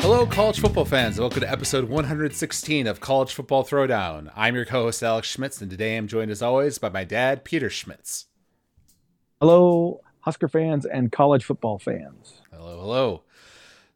Hello, college football fans. Welcome to episode 116 of College Football Throwdown. I'm your co host, Alex Schmitz, and today I'm joined as always by my dad, Peter Schmitz. Hello, Husker fans and college football fans. Hello, hello.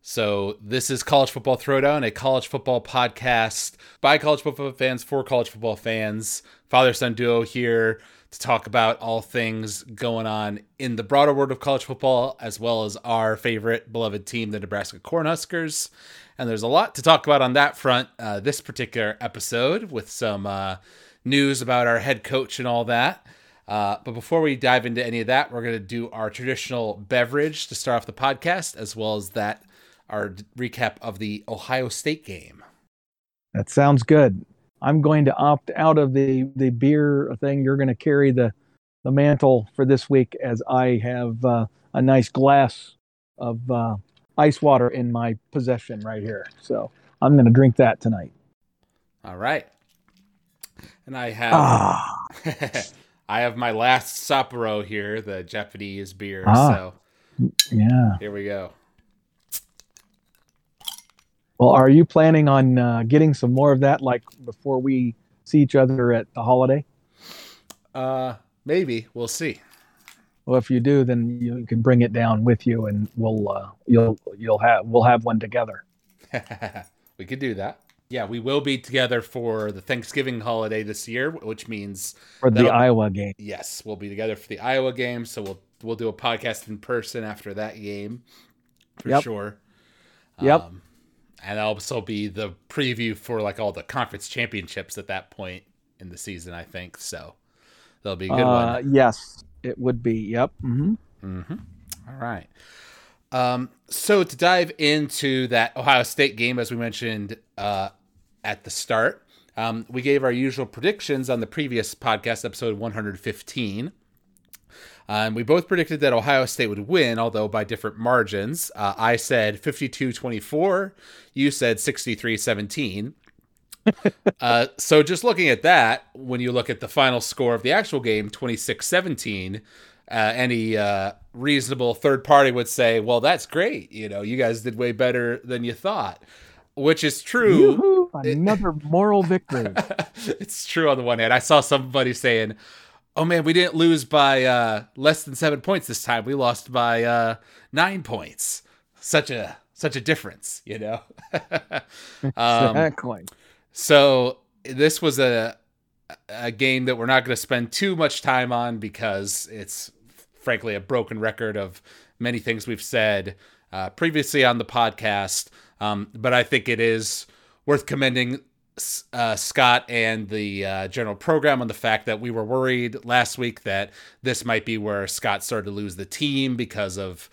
So, this is College Football Throwdown, a college football podcast by college football fans for college football fans. Father son duo here to talk about all things going on in the broader world of college football, as well as our favorite beloved team, the Nebraska Cornhuskers. And there's a lot to talk about on that front uh, this particular episode with some uh, news about our head coach and all that. Uh, but before we dive into any of that, we're going to do our traditional beverage to start off the podcast, as well as that our recap of the Ohio State game. That sounds good. I'm going to opt out of the the beer thing. You're going to carry the the mantle for this week, as I have uh, a nice glass of uh, ice water in my possession right here. So I'm going to drink that tonight. All right. And I have ah. I have my last Sapporo here, the Japanese beer. Ah. So yeah, here we go. Well, are you planning on uh, getting some more of that, like before we see each other at the holiday? Uh, maybe we'll see. Well, if you do, then you can bring it down with you, and we'll uh, you'll you'll have we'll have one together. we could do that. Yeah, we will be together for the Thanksgiving holiday this year, which means for the Iowa game. Yes, we'll be together for the Iowa game, so we'll we'll do a podcast in person after that game for yep. sure. Yep. Um, and I'll also be the preview for like all the conference championships at that point in the season. I think so. That'll be a good uh, one. Yes, it would be. Yep. Mm-hmm. Mm-hmm. All right. Um, so to dive into that Ohio State game, as we mentioned uh, at the start, um, we gave our usual predictions on the previous podcast, episode 115. Um, we both predicted that Ohio State would win, although by different margins. Uh, I said 52 24. You said 63 17. uh, so just looking at that, when you look at the final score of the actual game, 26 17, uh, any uh, reasonable third party would say, well, that's great. You know, you guys did way better than you thought, which is true. Yoo-hoo, another moral victory. it's true on the one hand. I saw somebody saying, oh man, we didn't lose by uh, less than seven points this time. We lost by uh, nine points. Such a such a difference, you know. um, exactly. So this was a a game that we're not going to spend too much time on because it's frankly a broken record of many things we've said uh, previously on the podcast. Um, but I think it is worth commending uh, Scott and the uh, general program on the fact that we were worried last week that this might be where Scott started to lose the team because of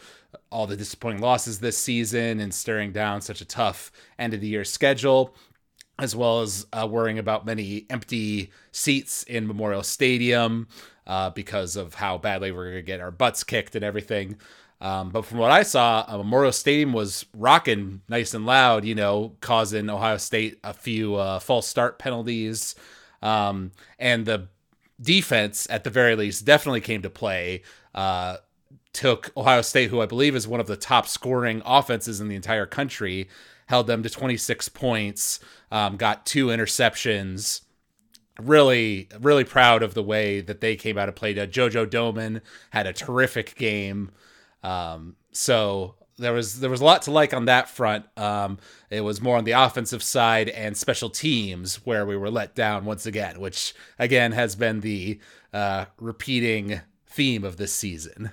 all the disappointing losses this season and staring down such a tough end of the year schedule, as well as uh, worrying about many empty seats in Memorial Stadium uh, because of how badly we're going to get our butts kicked and everything. Um, but from what I saw, uh, Memorial Stadium was rocking nice and loud, you know, causing Ohio State a few uh, false start penalties. Um, and the defense, at the very least, definitely came to play. Uh, took Ohio State, who I believe is one of the top scoring offenses in the entire country, held them to 26 points, um, got two interceptions. Really, really proud of the way that they came out and played. Uh, JoJo Domann had a terrific game. Um, so there was there was a lot to like on that front. Um, it was more on the offensive side and special teams where we were let down once again, which again has been the uh, repeating theme of this season.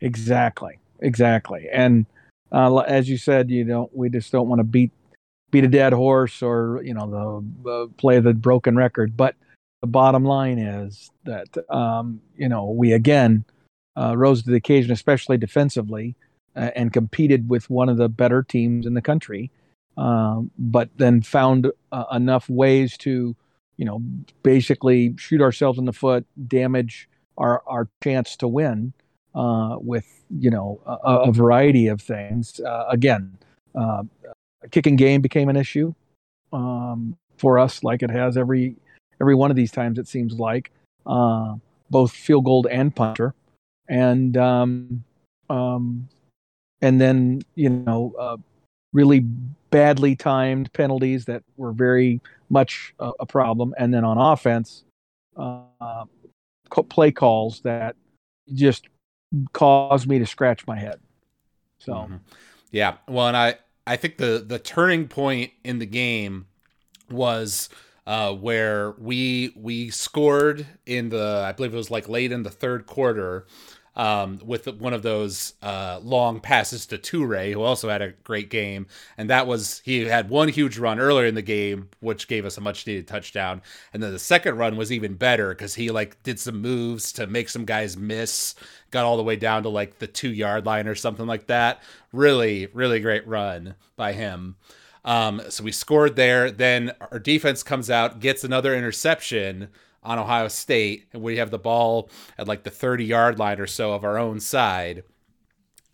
Exactly, exactly, and uh, as you said, you don't we just don't want to beat beat a dead horse or you know the uh, play the broken record, but the bottom line is that um, you know we again uh, rose to the occasion, especially defensively, uh, and competed with one of the better teams in the country. Um, but then found uh, enough ways to, you know, basically shoot ourselves in the foot, damage our our chance to win uh, with you know a, a variety of things. Uh, again, uh, kicking game became an issue um, for us, like it has every every one of these times. It seems like. Both field goal and punter, and um, um, and then you know uh, really badly timed penalties that were very much a, a problem, and then on offense, uh, play calls that just caused me to scratch my head. So, mm-hmm. yeah, well, and I I think the the turning point in the game was uh, where we we scored in the I believe it was like late in the third quarter um, with one of those uh, long passes to Toure, who also had a great game. And that was, he had one huge run earlier in the game, which gave us a much needed touchdown. And then the second run was even better because he like did some moves to make some guys miss, got all the way down to like the two yard line or something like that. Really, really great run by him. Um, so we scored there. Then our defense comes out, gets another interception on Ohio State, and we have the ball at like the 30 yard line or so of our own side.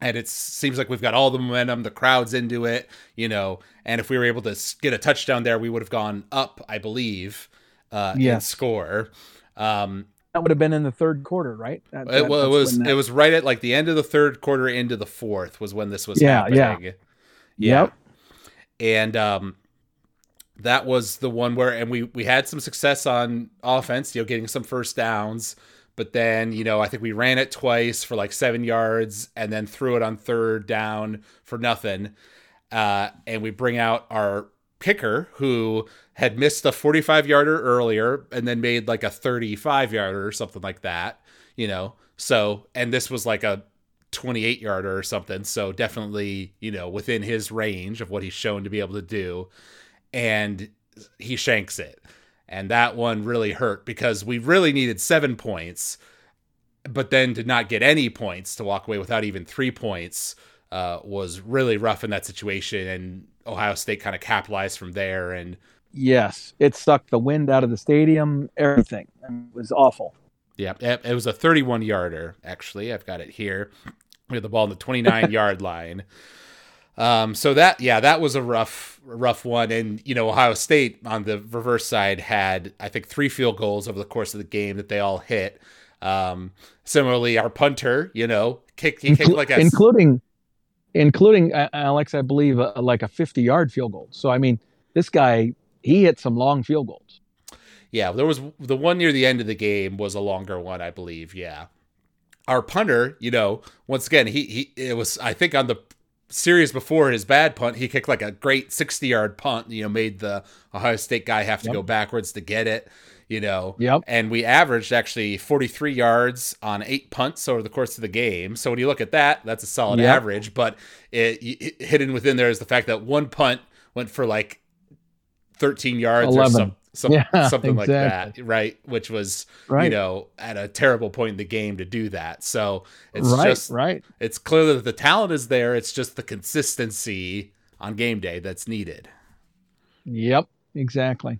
And it seems like we've got all the momentum, the crowd's into it, you know. And if we were able to get a touchdown there, we would have gone up, I believe, uh, yes. in score. Um, that would have been in the third quarter, right? That, it, well, it was that... it was right at like the end of the third quarter into the fourth was when this was yeah, happening. Yeah. Yeah. Yep. And um, that was the one where and we we had some success on offense, you know, getting some first downs. But then, you know, I think we ran it twice for like seven yards and then threw it on third down for nothing. Uh, and we bring out our kicker who had missed a 45 yarder earlier and then made like a 35 yarder or something like that, you know. So, and this was like a 28 yarder or something. So, definitely, you know, within his range of what he's shown to be able to do and he shanks it. And that one really hurt because we really needed seven points, but then to not get any points to walk away without even three points uh, was really rough in that situation. And Ohio State kind of capitalized from there. And yes, it sucked the wind out of the stadium, everything. It was awful. Yeah, it was a 31 yarder, actually. I've got it here. We had the ball on the 29 yard line. Um, so that yeah, that was a rough rough one. And you know, Ohio State on the reverse side had I think three field goals over the course of the game that they all hit. Um, similarly, our punter, you know, kicked he kicked like a including including uh, Alex, I believe, uh, like a fifty yard field goal. So I mean, this guy he hit some long field goals. Yeah, there was the one near the end of the game was a longer one, I believe. Yeah our punter, you know, once again, he he it was I think on the series before his bad punt, he kicked like a great 60 yard punt, you know, made the Ohio State guy have to yep. go backwards to get it, you know. Yep. And we averaged actually 43 yards on eight punts over the course of the game. So when you look at that, that's a solid yep. average. But it, it, hidden within there is the fact that one punt went for like 13 yards 11. or something some, yeah, something exactly. like that, right? Which was, right. you know, at a terrible point in the game to do that. So it's right, just right. It's clear that the talent is there. It's just the consistency on game day that's needed. Yep, exactly.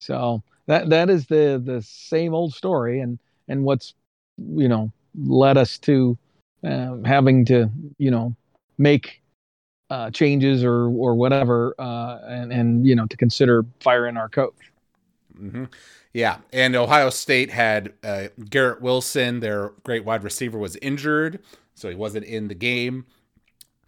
So that that is the the same old story, and and what's you know led us to uh, having to you know make uh, changes or or whatever, uh, and and you know to consider firing our coach. Mm-hmm. Yeah, and Ohio State had uh, Garrett Wilson, their great wide receiver, was injured, so he wasn't in the game.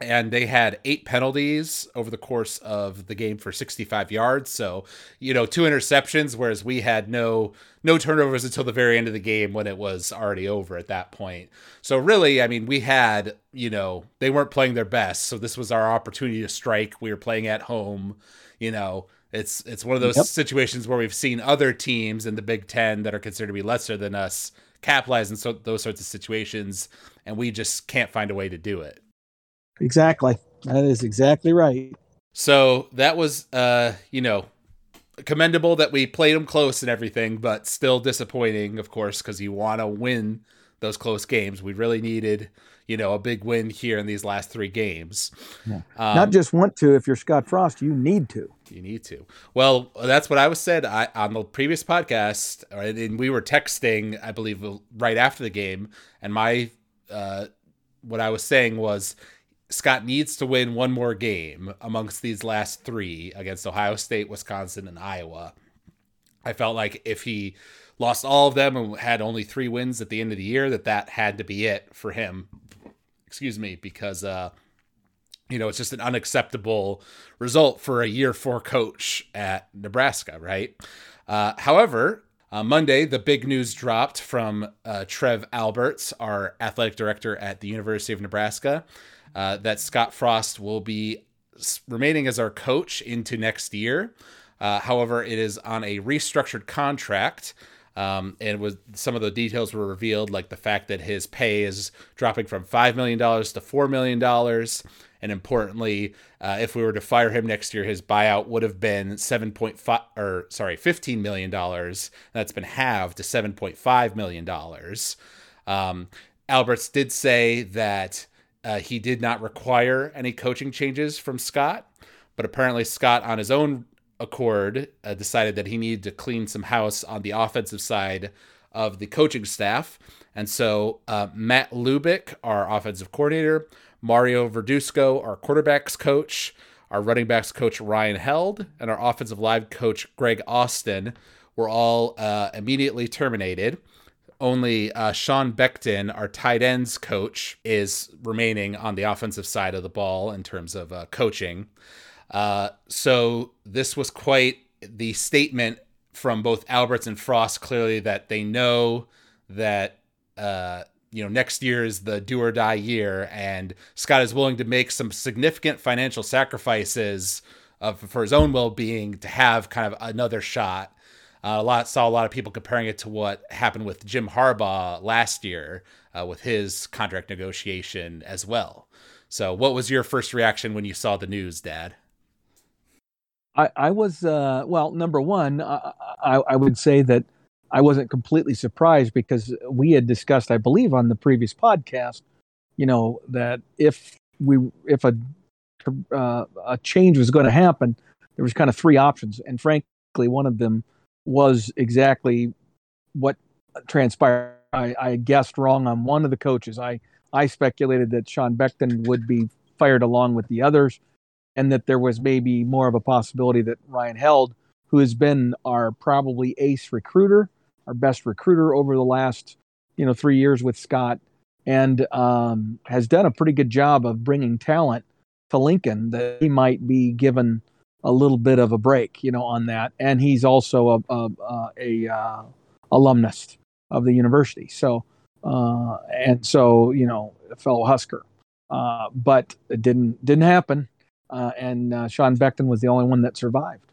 And they had eight penalties over the course of the game for 65 yards. So, you know, two interceptions, whereas we had no no turnovers until the very end of the game when it was already over at that point. So really, I mean, we had, you know, they weren't playing their best. So this was our opportunity to strike. We were playing at home, you know, it's it's one of those yep. situations where we've seen other teams in the Big Ten that are considered to be lesser than us capitalize in so, those sorts of situations, and we just can't find a way to do it. Exactly, that is exactly right. So that was, uh, you know, commendable that we played them close and everything, but still disappointing, of course, because you want to win those close games. We really needed you know a big win here in these last three games. Yeah. Um, Not just want to. If you're Scott Frost, you need to. You need to. Well, that's what I was said I, on the previous podcast, and we were texting, I believe, right after the game, and my uh, what I was saying was. Scott needs to win one more game amongst these last three against Ohio State, Wisconsin, and Iowa. I felt like if he lost all of them and had only three wins at the end of the year, that that had to be it for him. Excuse me, because uh, you know it's just an unacceptable result for a year four coach at Nebraska, right? Uh, however, uh, Monday, the big news dropped from uh, Trev Alberts, our athletic director at the University of Nebraska, uh, that Scott Frost will be remaining as our coach into next year. Uh, however, it is on a restructured contract. Um, and with some of the details were revealed, like the fact that his pay is dropping from $5 million to $4 million and importantly, uh, if we were to fire him next year, his buyout would have been seven point five or sorry, fifteen million dollars. That's been halved to seven point five million dollars. Um, Alberts did say that uh, he did not require any coaching changes from Scott, but apparently Scott, on his own accord, uh, decided that he needed to clean some house on the offensive side of the coaching staff. And so uh, Matt Lubick, our offensive coordinator, Mario Verduzco, our quarterbacks coach, our running backs coach Ryan Held, and our offensive line coach Greg Austin were all uh, immediately terminated. Only uh, Sean Beckton, our tight ends coach, is remaining on the offensive side of the ball in terms of uh, coaching. Uh, so this was quite the statement from both Alberts and Frost, clearly that they know that uh, you know next year is the do or die year, and Scott is willing to make some significant financial sacrifices of, for his own well being to have kind of another shot. Uh, a lot saw a lot of people comparing it to what happened with Jim Harbaugh last year uh, with his contract negotiation as well. So, what was your first reaction when you saw the news, Dad? I, I was uh, well. Number one, I, I, I would say that I wasn't completely surprised because we had discussed, I believe, on the previous podcast, you know, that if we if a uh, a change was going to happen, there was kind of three options, and frankly, one of them was exactly what transpired. I, I guessed wrong on one of the coaches. I I speculated that Sean Beckton would be fired along with the others, and that there was maybe more of a possibility that Ryan Held, who has been our probably ace recruiter, our best recruiter over the last you know three years with Scott, and um, has done a pretty good job of bringing talent to Lincoln. That he might be given a little bit of a break, you know, on that. And he's also a a, a uh, alumnus of the university. So uh, and so you know, a fellow Husker. Uh, but it didn't didn't happen. Uh, and uh, Sean Beckton was the only one that survived.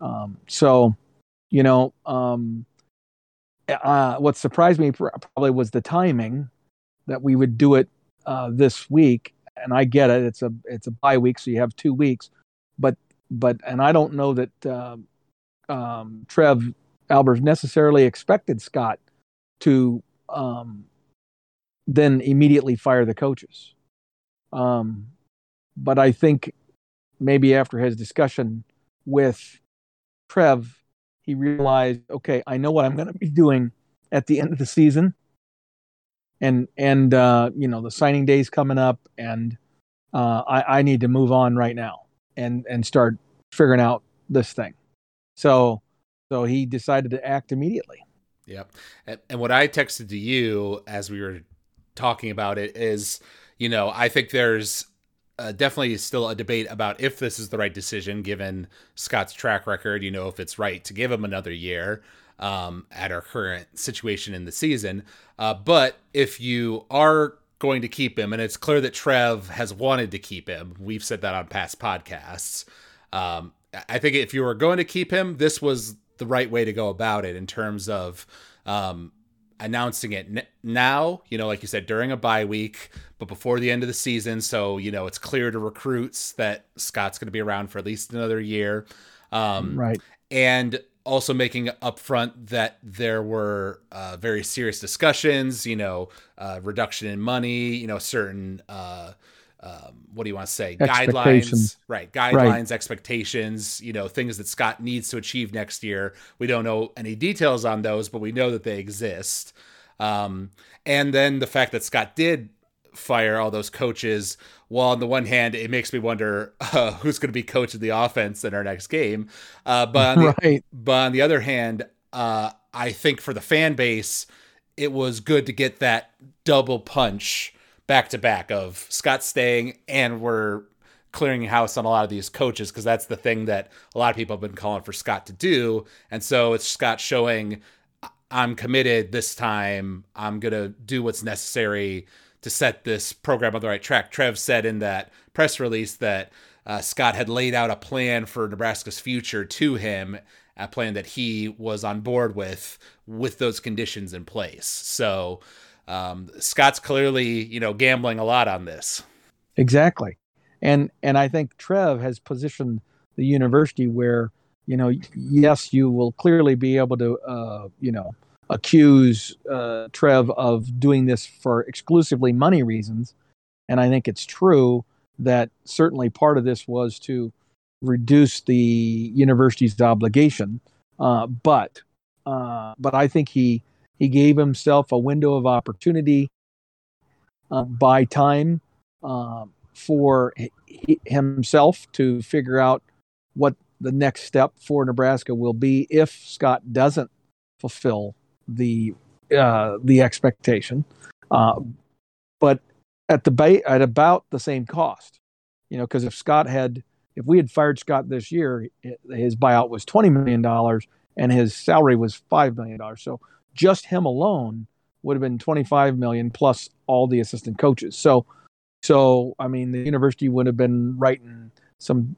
Um, so, you know, um, uh, what surprised me probably was the timing that we would do it uh, this week. And I get it; it's a it's a bye week, so you have two weeks. But but and I don't know that uh, um, Trev Alberts necessarily expected Scott to um, then immediately fire the coaches. Um, but I think maybe after his discussion with Trev, he realized, okay, I know what I'm going to be doing at the end of the season, and and uh, you know the signing day's coming up, and uh, I, I need to move on right now and and start figuring out this thing. So so he decided to act immediately. Yep. And, and what I texted to you as we were talking about it is, you know, I think there's uh, definitely still a debate about if this is the right decision given Scott's track record. You know, if it's right to give him another year um, at our current situation in the season. Uh, but if you are going to keep him, and it's clear that Trev has wanted to keep him, we've said that on past podcasts. Um, I think if you were going to keep him, this was the right way to go about it in terms of um, announcing it n- now, you know, like you said, during a bye week, but before the end of the season. So, you know, it's clear to recruits that Scott's going to be around for at least another year. Um, right. And also making upfront that there were uh, very serious discussions, you know, uh, reduction in money, you know, certain, uh, um, what do you want to say? Guidelines, right? Guidelines, right. expectations, you know, things that Scott needs to achieve next year. We don't know any details on those, but we know that they exist. Um, and then the fact that Scott did fire all those coaches. Well, on the one hand, it makes me wonder uh, who's going to be coach of the offense in our next game. Uh, but on the, right. but on the other hand, uh, I think for the fan base, it was good to get that double punch back to back of Scott staying and we're clearing house on a lot of these coaches because that's the thing that a lot of people have been calling for Scott to do. And so it's Scott showing I'm committed this time. I'm going to do what's necessary to set this program on the right track. Trev said in that press release that uh, Scott had laid out a plan for Nebraska's future to him, a plan that he was on board with, with those conditions in place. So um, Scott's clearly, you know, gambling a lot on this. Exactly, and and I think Trev has positioned the university where you know, yes, you will clearly be able to, uh, you know, accuse uh, Trev of doing this for exclusively money reasons, and I think it's true that certainly part of this was to reduce the university's obligation, uh, but uh, but I think he he gave himself a window of opportunity uh, by time uh, for himself to figure out what the next step for Nebraska will be if Scott doesn't fulfill the uh, the expectation, uh, but at the ba- at about the same cost, you know, because if Scott had if we had fired Scott this year, his buyout was twenty million dollars and his salary was five million dollars. So just him alone would have been 25 million plus all the assistant coaches. So, so I mean, the university would have been writing some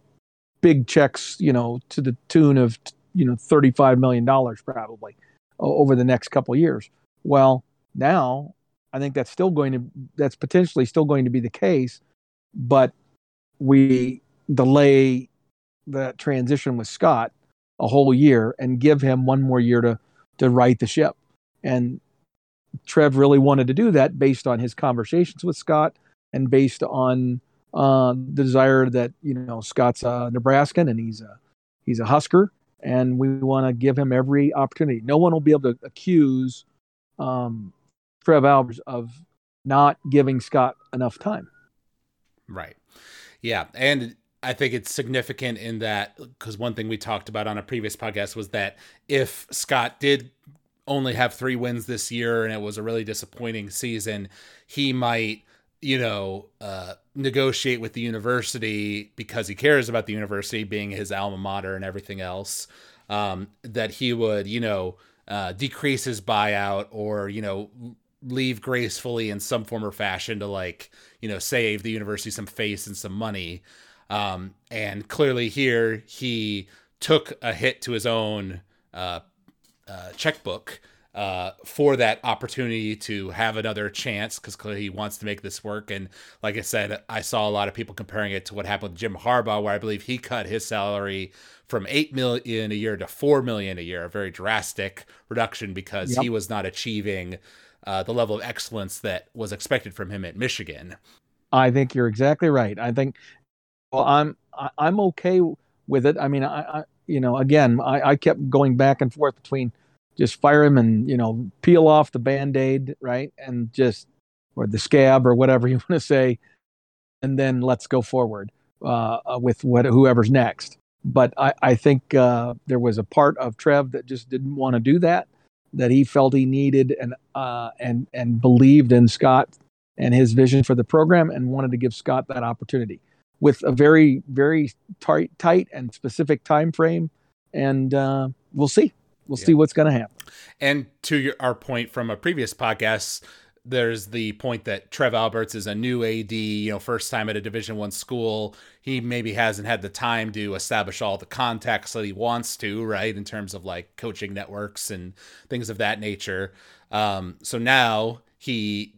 big checks, you know, to the tune of you know 35 million dollars probably over the next couple years. Well, now I think that's still going to that's potentially still going to be the case, but we delay that transition with Scott a whole year and give him one more year to to right the ship. And Trev really wanted to do that based on his conversations with Scott and based on uh, the desire that you know Scott's a Nebraskan and he's a he's a Husker, and we want to give him every opportunity. No one will be able to accuse um, Trev Alberts of not giving Scott enough time. Right. Yeah, and I think it's significant in that because one thing we talked about on a previous podcast was that if Scott did only have three wins this year and it was a really disappointing season, he might, you know, uh, negotiate with the university because he cares about the university being his alma mater and everything else. Um, that he would, you know, uh, decrease his buyout or, you know, leave gracefully in some form or fashion to like, you know, save the university some face and some money. Um, and clearly here he took a hit to his own uh, uh, checkbook uh, for that opportunity to have another chance because clearly he wants to make this work. And like I said, I saw a lot of people comparing it to what happened with Jim Harbaugh, where I believe he cut his salary from eight million a year to four million a year, a very drastic reduction because yep. he was not achieving uh, the level of excellence that was expected from him at Michigan. I think you're exactly right. I think, well, I'm I'm okay with it. I mean, I, I you know, again, I, I kept going back and forth between just fire him and you know peel off the band-aid right? And just or the scab or whatever you want to say and then let's go forward uh, uh, with what whoever's next. But i, I think uh, there was a part of trev that just didn't want to do that that he felt he needed and uh, and and believed in scott and his vision for the program and wanted to give scott that opportunity. With a very very tight tight and specific time frame and uh, we'll see we'll yeah. see what's going to happen. And to your, our point from a previous podcast, there's the point that Trev Alberts is a new AD, you know, first time at a Division One school. He maybe hasn't had the time to establish all the contacts that he wants to, right, in terms of like coaching networks and things of that nature. Um, so now he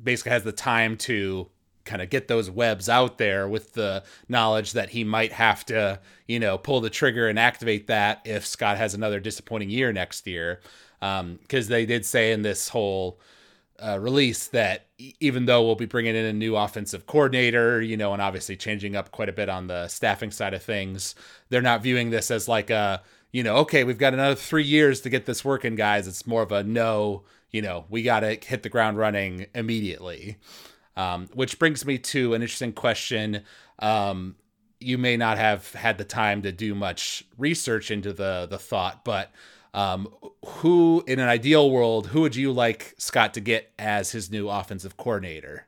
basically has the time to kind of get those webs out there with the knowledge that he might have to, you know, pull the trigger and activate that if Scott has another disappointing year next year. Because um, they did say in this whole uh, release that even though we'll be bringing in a new offensive coordinator, you know, and obviously changing up quite a bit on the staffing side of things, they're not viewing this as like a, you know, okay, we've got another three years to get this working, guys. It's more of a no, you know, we got to hit the ground running immediately. Um, which brings me to an interesting question. Um, you may not have had the time to do much research into the the thought, but Um, who, in an ideal world, who would you like Scott to get as his new offensive coordinator?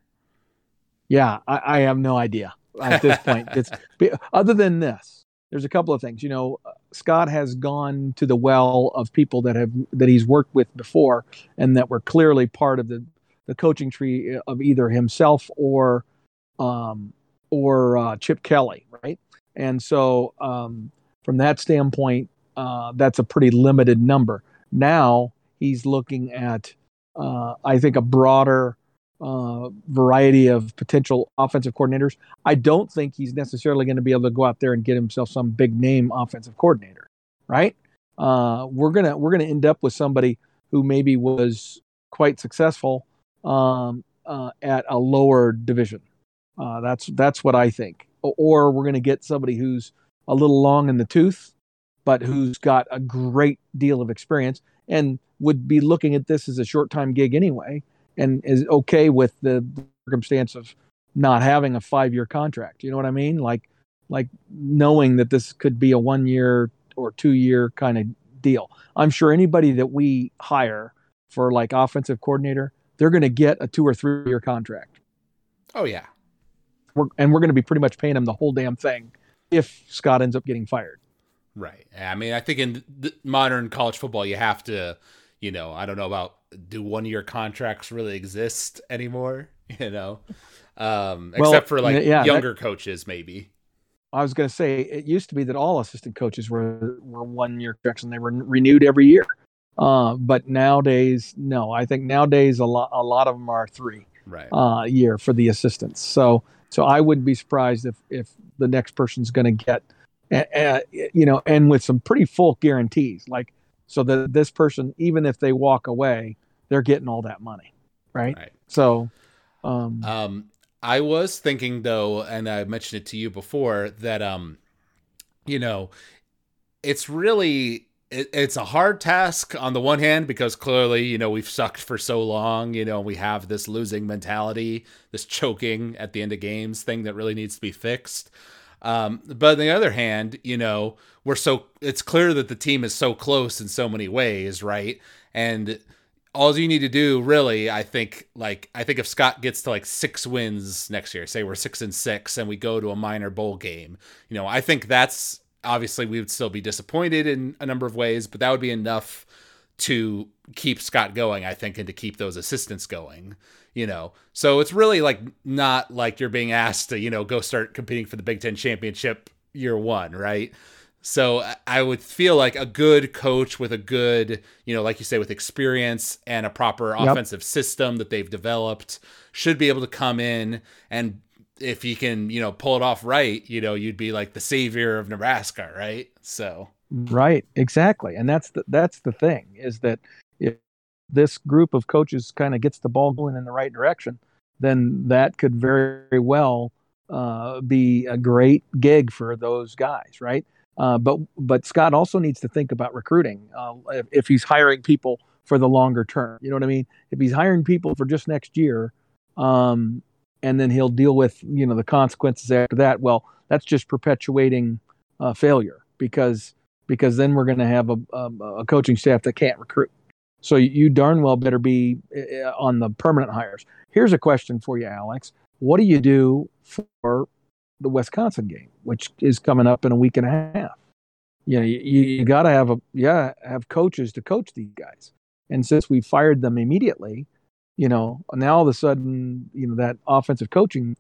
Yeah, I, I have no idea at this point. It's other than this. There's a couple of things. You know, Scott has gone to the well of people that have that he's worked with before, and that were clearly part of the the coaching tree of either himself or um, or uh, Chip Kelly, right? And so, um, from that standpoint, uh, that's a pretty limited number. Now he's looking at, uh, I think, a broader uh, variety of potential offensive coordinators. I don't think he's necessarily going to be able to go out there and get himself some big name offensive coordinator, right? Uh, we're gonna we're gonna end up with somebody who maybe was quite successful um, uh, at a lower division. Uh, that's that's what I think. Or we're going to get somebody who's a little long in the tooth, but who's got a great deal of experience and would be looking at this as a short time gig anyway, and is okay with the circumstance of not having a five year contract. You know what I mean? Like like knowing that this could be a one year or two year kind of deal. I'm sure anybody that we hire for like offensive coordinator they're going to get a two or three year contract. Oh yeah, we're, and we're going to be pretty much paying them the whole damn thing if Scott ends up getting fired. Right. I mean, I think in modern college football, you have to, you know, I don't know about do one year contracts really exist anymore? You know, um, well, except for like yeah, younger that, coaches, maybe. I was going to say it used to be that all assistant coaches were were one year contracts and they were renewed every year. Uh, but nowadays, no. I think nowadays a lot a lot of them are three right. uh, year for the assistants. So so I wouldn't be surprised if if the next person's going to get, uh, you know, and with some pretty full guarantees, like so that this person, even if they walk away, they're getting all that money, right? right. So, um, um, I was thinking though, and I mentioned it to you before that um, you know, it's really it, it's a hard task on the one hand because clearly you know we've sucked for so long you know we have this losing mentality this choking at the end of games thing that really needs to be fixed. Um, but on the other hand you know we're so it's clear that the team is so close in so many ways right? And all you need to do really i think like i think if scott gets to like six wins next year say we're six and six and we go to a minor bowl game you know i think that's obviously we would still be disappointed in a number of ways, but that would be enough to keep Scott going, I think, and to keep those assistants going. You know, so it's really like not like you're being asked to, you know, go start competing for the Big Ten championship year one, right? So I would feel like a good coach with a good, you know, like you say, with experience and a proper yep. offensive system that they've developed should be able to come in and if he can, you know, pull it off right, you know, you'd be like the savior of Nebraska, right? So right, exactly, and that's the that's the thing is that if this group of coaches kind of gets the ball going in the right direction, then that could very well uh, be a great gig for those guys, right? Uh, but but Scott also needs to think about recruiting uh, if, if he's hiring people for the longer term. You know what I mean? If he's hiring people for just next year, um, and then he'll deal with you know the consequences after that. Well that's just perpetuating uh, failure because because then we're going to have a, a, a, coaching staff that can't recruit. So you darn well better be uh, on the permanent hires. Here's a question for you alex. What do you do for the wisconsin game which is coming up in a week and a half? You know you, you got to have a yeah have coaches to coach these guys. And since we fired them immediately you know, now all of a sudden, you know, that offensive coaching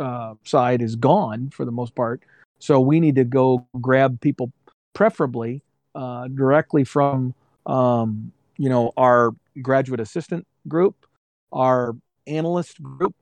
uh, side is gone for the most part. So we need to go grab people, preferably uh, directly from, um, you know, our graduate assistant group, our analyst group,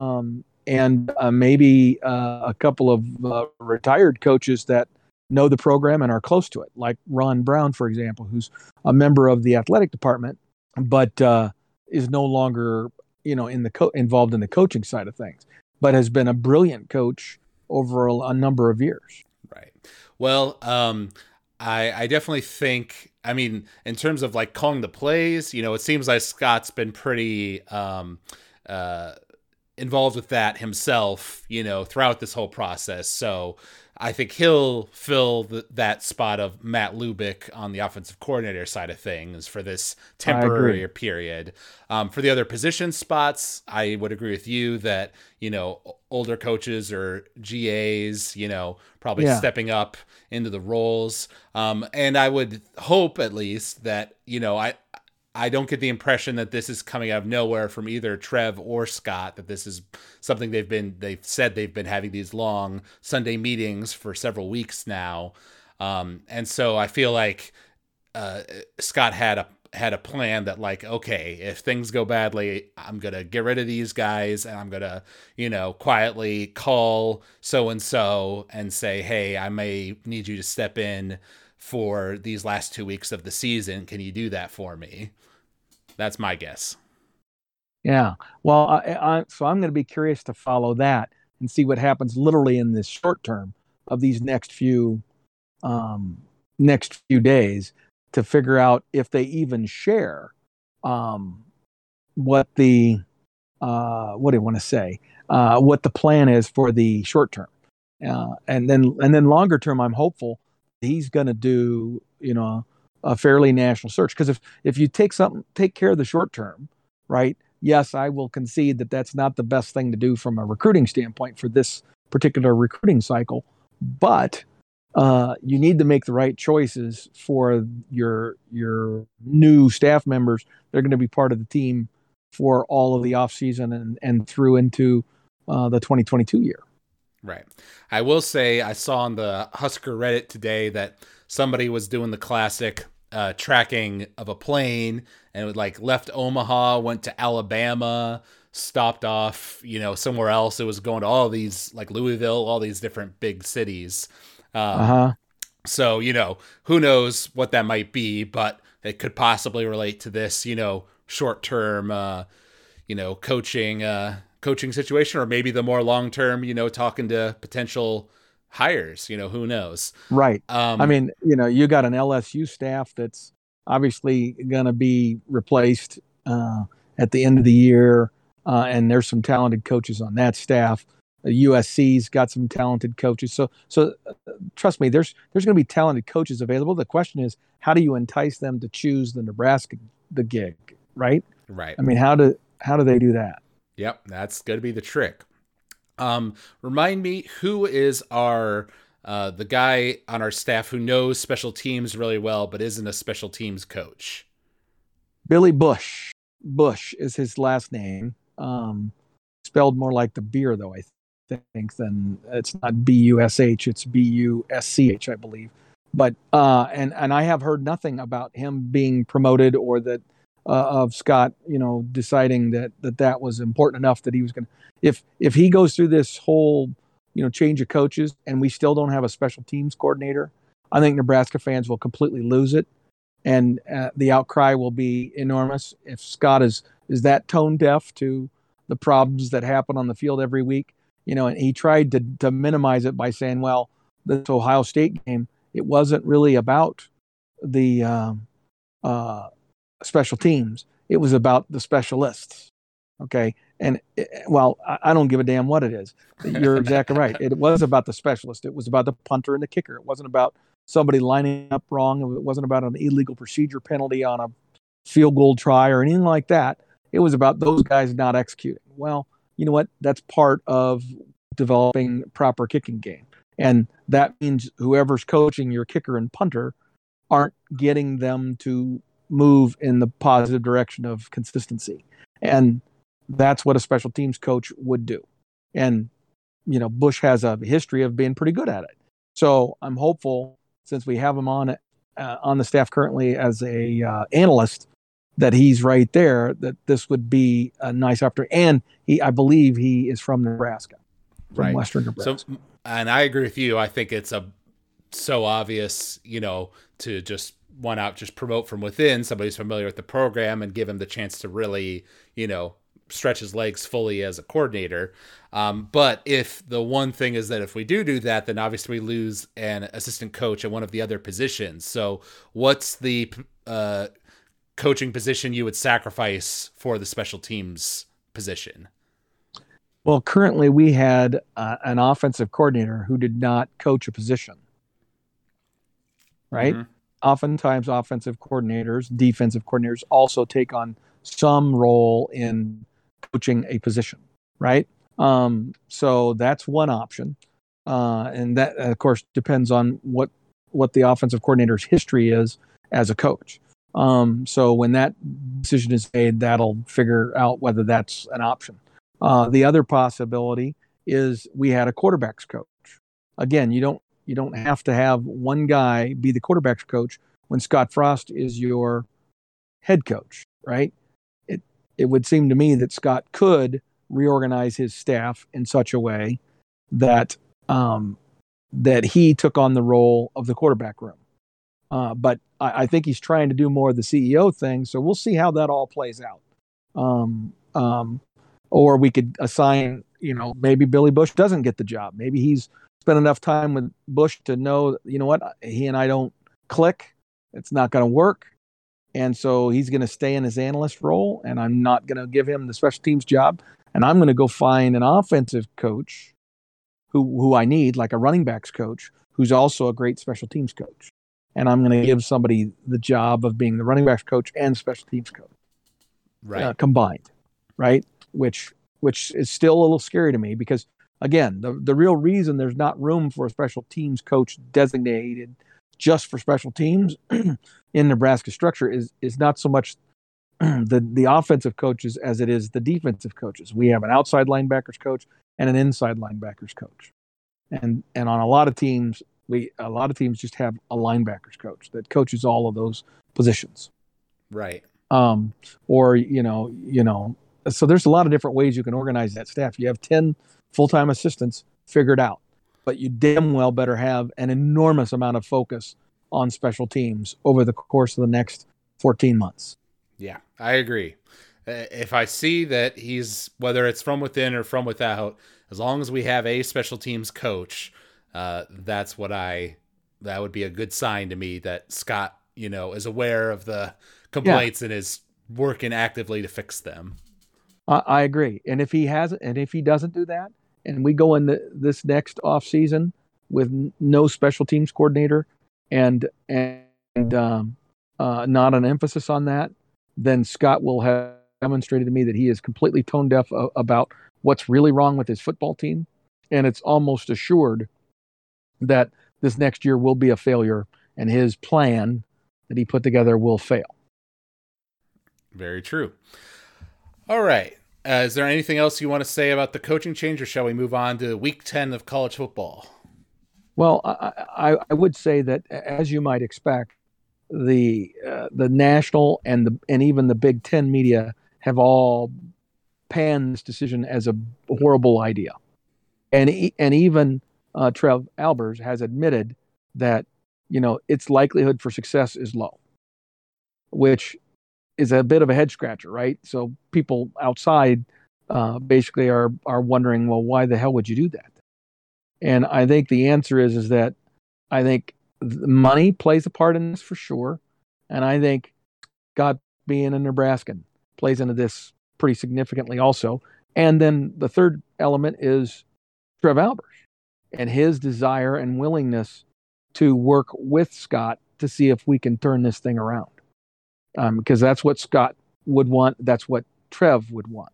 um, and uh, maybe uh, a couple of uh, retired coaches that know the program and are close to it, like Ron Brown, for example, who's a member of the athletic department, but uh, is no longer you know in the co- involved in the coaching side of things, but has been a brilliant coach over a, a number of years. Right. Well, um, I I definitely think. I mean, in terms of like calling the plays, you know, it seems like Scott's been pretty um, uh, involved with that himself, you know, throughout this whole process. So I think he'll fill the, that spot of Matt Lubick on the offensive coordinator side of things for this temporary period. Um, for the other position spots, I would agree with you that you know older coaches or GAs, you know, probably yeah. stepping up into the roles. Um, and I would hope at least that you know I I don't get the impression that this is coming out of nowhere from either Trev or Scott. That this is something they've been they've said they've been having these long Sunday meetings for several weeks now, um, and so I feel like uh, Scott had a had a plan that like okay if things go badly i'm gonna get rid of these guys and i'm gonna you know quietly call so and so and say hey i may need you to step in for these last two weeks of the season can you do that for me that's my guess. Yeah. Well, I, I, so I'm going to be curious to follow that and see what happens literally in this short term of these next few um, next few days to figure out if they even share um, what the uh, what do you want to say uh, what the plan is for the short term uh, and then and then longer term i'm hopeful he's going to do you know a fairly national search. Because if if you take something, take care of the short term, right? Yes, I will concede that that's not the best thing to do from a recruiting standpoint for this particular recruiting cycle, but uh, you need to make the right choices for your your new staff members. They're going to be part of the team for all of the off season and and through into uh, the 2022 year. Right. I will say I saw on the Husker Reddit today that somebody was doing the classic uh, tracking of a plane and it like left Omaha, went to Alabama, stopped off, you know, somewhere else. It was going to all these like Louisville, all these different big cities. Um, uh-huh. So you know, who knows what that might be, but it could possibly relate to this, you know, short term, uh, you know, coaching, uh, coaching situation, or maybe the more long term, you know, talking to potential hires. You know, who knows? Right. Um, I mean, you know, you got an LSU staff that's obviously going to be replaced uh, at the end of the year, uh, and there's some talented coaches on that staff. USC's got some talented coaches. So, so uh, trust me, there's there's going to be talented coaches available. The question is, how do you entice them to choose the Nebraska the gig? Right. Right. I mean, how do how do they do that? Yep, that's going to be the trick. Um, remind me who is our uh, the guy on our staff who knows special teams really well but isn't a special teams coach. Billy Busch. Bush is his last name. Um, spelled more like the beer though, I think, than it's not B U S H, it's B U S C H, I believe. But uh, and and I have heard nothing about him being promoted or that uh, of Scott, you know, deciding that that that was important enough that he was going to. If if he goes through this whole, you know, change of coaches and we still don't have a special teams coordinator, I think Nebraska fans will completely lose it, and uh, the outcry will be enormous. If Scott is is that tone deaf to the problems that happen on the field every week, you know, and he tried to to minimize it by saying, well, this Ohio State game, it wasn't really about the um, uh, special teams. It was about the specialists. Okay. And it, eh, well, I, don't give a damn what it is. You're exactly right. It was about the specialist. It was about the punter and the kicker. It wasn't about somebody lining up wrong. It wasn't about an illegal procedure penalty on a field goal try or anything like that. It was about those guys not executing. Well, you know what? That's part of developing proper kicking game. And that means whoever's coaching your kicker and punter aren't getting them to move in the positive direction of consistency. And that's what a special teams coach would do. And, you know, Busch has a history of being pretty good at it. So I'm hopeful, since we have him on uh, on the staff currently as a uh, analyst, that he's right there. That this would be a nice opportunity. And he, I believe, he is from Nebraska, from right. Western Nebraska. So, and I agree with you. I think it's a so obvious, you know, to just why not just promote from within somebody who's familiar with the program and give him the chance to really, you know, stretch his legs fully as a coordinator. Um, but if the one thing is that if we do do that, then obviously we lose an assistant coach at one of the other positions. So what's the uh, coaching position you would sacrifice for the special teams position? Well, currently we had uh, an offensive coordinator who did not coach a position. Right? Mm-hmm. Oftentimes, offensive coordinators, defensive coordinators also take on some role in coaching a position. Right? Um, so that's one option, uh, and that of course depends on what what the offensive coordinator's history is as a coach. Um, so when that decision is made, that'll figure out whether that's an option. Uh, the other possibility is we had a quarterbacks coach. Again, you don't you don't have to have one guy be the quarterbacks coach when Scott Frost is your head coach, right? It it would seem to me that Scott could reorganize his staff in such a way that um, that he took on the role of the quarterback room. Uh, but I, I, think he's trying to do more of the CEO thing, so we'll see how that all plays out. Um, um, or we could assign, you know, maybe Billy Busch doesn't get the job. Maybe he's spent enough time with Busch to know, you know what, he and I don't click. It's not going to work. And so he's going to stay in his analyst role, and I'm not going to give him the special teams job. And I'm going to go find an offensive coach who, who I need, like a running backs coach, who's also a great special teams coach. And I'm going to give somebody the job of being the running backs coach and special teams coach, right? Uh, combined, right? which which is still a little scary to me because again, the the real reason there's not room for a special teams coach designated just for special teams in Nebraska structure is is not so much the the offensive coaches as it is the defensive coaches. We have an outside linebackers coach and an inside linebackers coach. And and on a lot of teams, we a lot of teams just have a linebackers coach that coaches all of those positions. Right. Um or you know, you know, so there's a lot of different ways you can organize that staff. You have 10 full-time assistants figured out, but you damn well better have an enormous amount of focus on special teams over the course of the next 14 months. Yeah, I agree. If I see that he's whether it's from within or from without, as long as we have a special teams coach, uh, that's what I that would be a good sign to me that Scott, you know, is aware of the complaints yeah. and is working actively to fix them. I, I agree. And if he hasn't, and if he doesn't do that, and we go in the, this next off season with no special teams coordinator and and um, uh, not an emphasis on that, then Scott will have demonstrated to me that he is completely tone deaf uh, about what's really wrong with his football team, and it's almost assured that this next year will be a failure, and his plan that he put together will fail. Very true. All right. Uh, is there anything else you want to say about the coaching change, or shall we move on to week 10 of college football? Well, I, I, I would say that, as you might expect, the uh, the national and the and even the Big Ten media have all panned this decision as a horrible idea, and and even uh, Trev Alberts has admitted that you know its likelihood for success is low, which is a bit of a head scratcher, right? So people outside uh, basically are are wondering, well, why the hell would you do that? And I think the answer is is that I think money plays a part in this for sure, and I think God being a Nebraskan plays into this pretty significantly also. And then the third element is Trev Alberts and his desire and willingness to work with Scott to see if we can turn this thing around because um, that's what Scott would want. That's what Trev would want.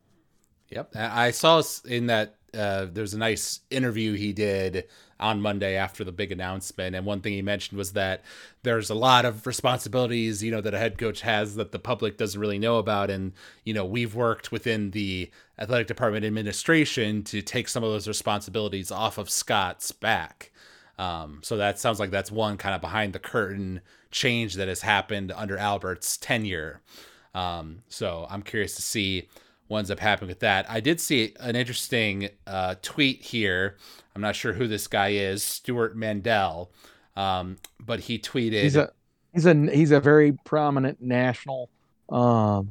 Yep, I saw in that uh, there's a nice interview he did on Monday after the big announcement, and one thing he mentioned was that there's a lot of responsibilities, you know, that a head coach has that the public doesn't really know about, and you know, we've worked within the athletic department administration to take some of those responsibilities off of Scott's back. Um, so that sounds like that's one kind of behind the curtain change that has happened under Alberts' tenure. Um, so I'm curious to see what ends up happening with that. I did see an interesting uh, tweet here. I'm not sure who this guy is, Stewart Mandel, um, but he tweeted. He's a he's a he's a very prominent national um,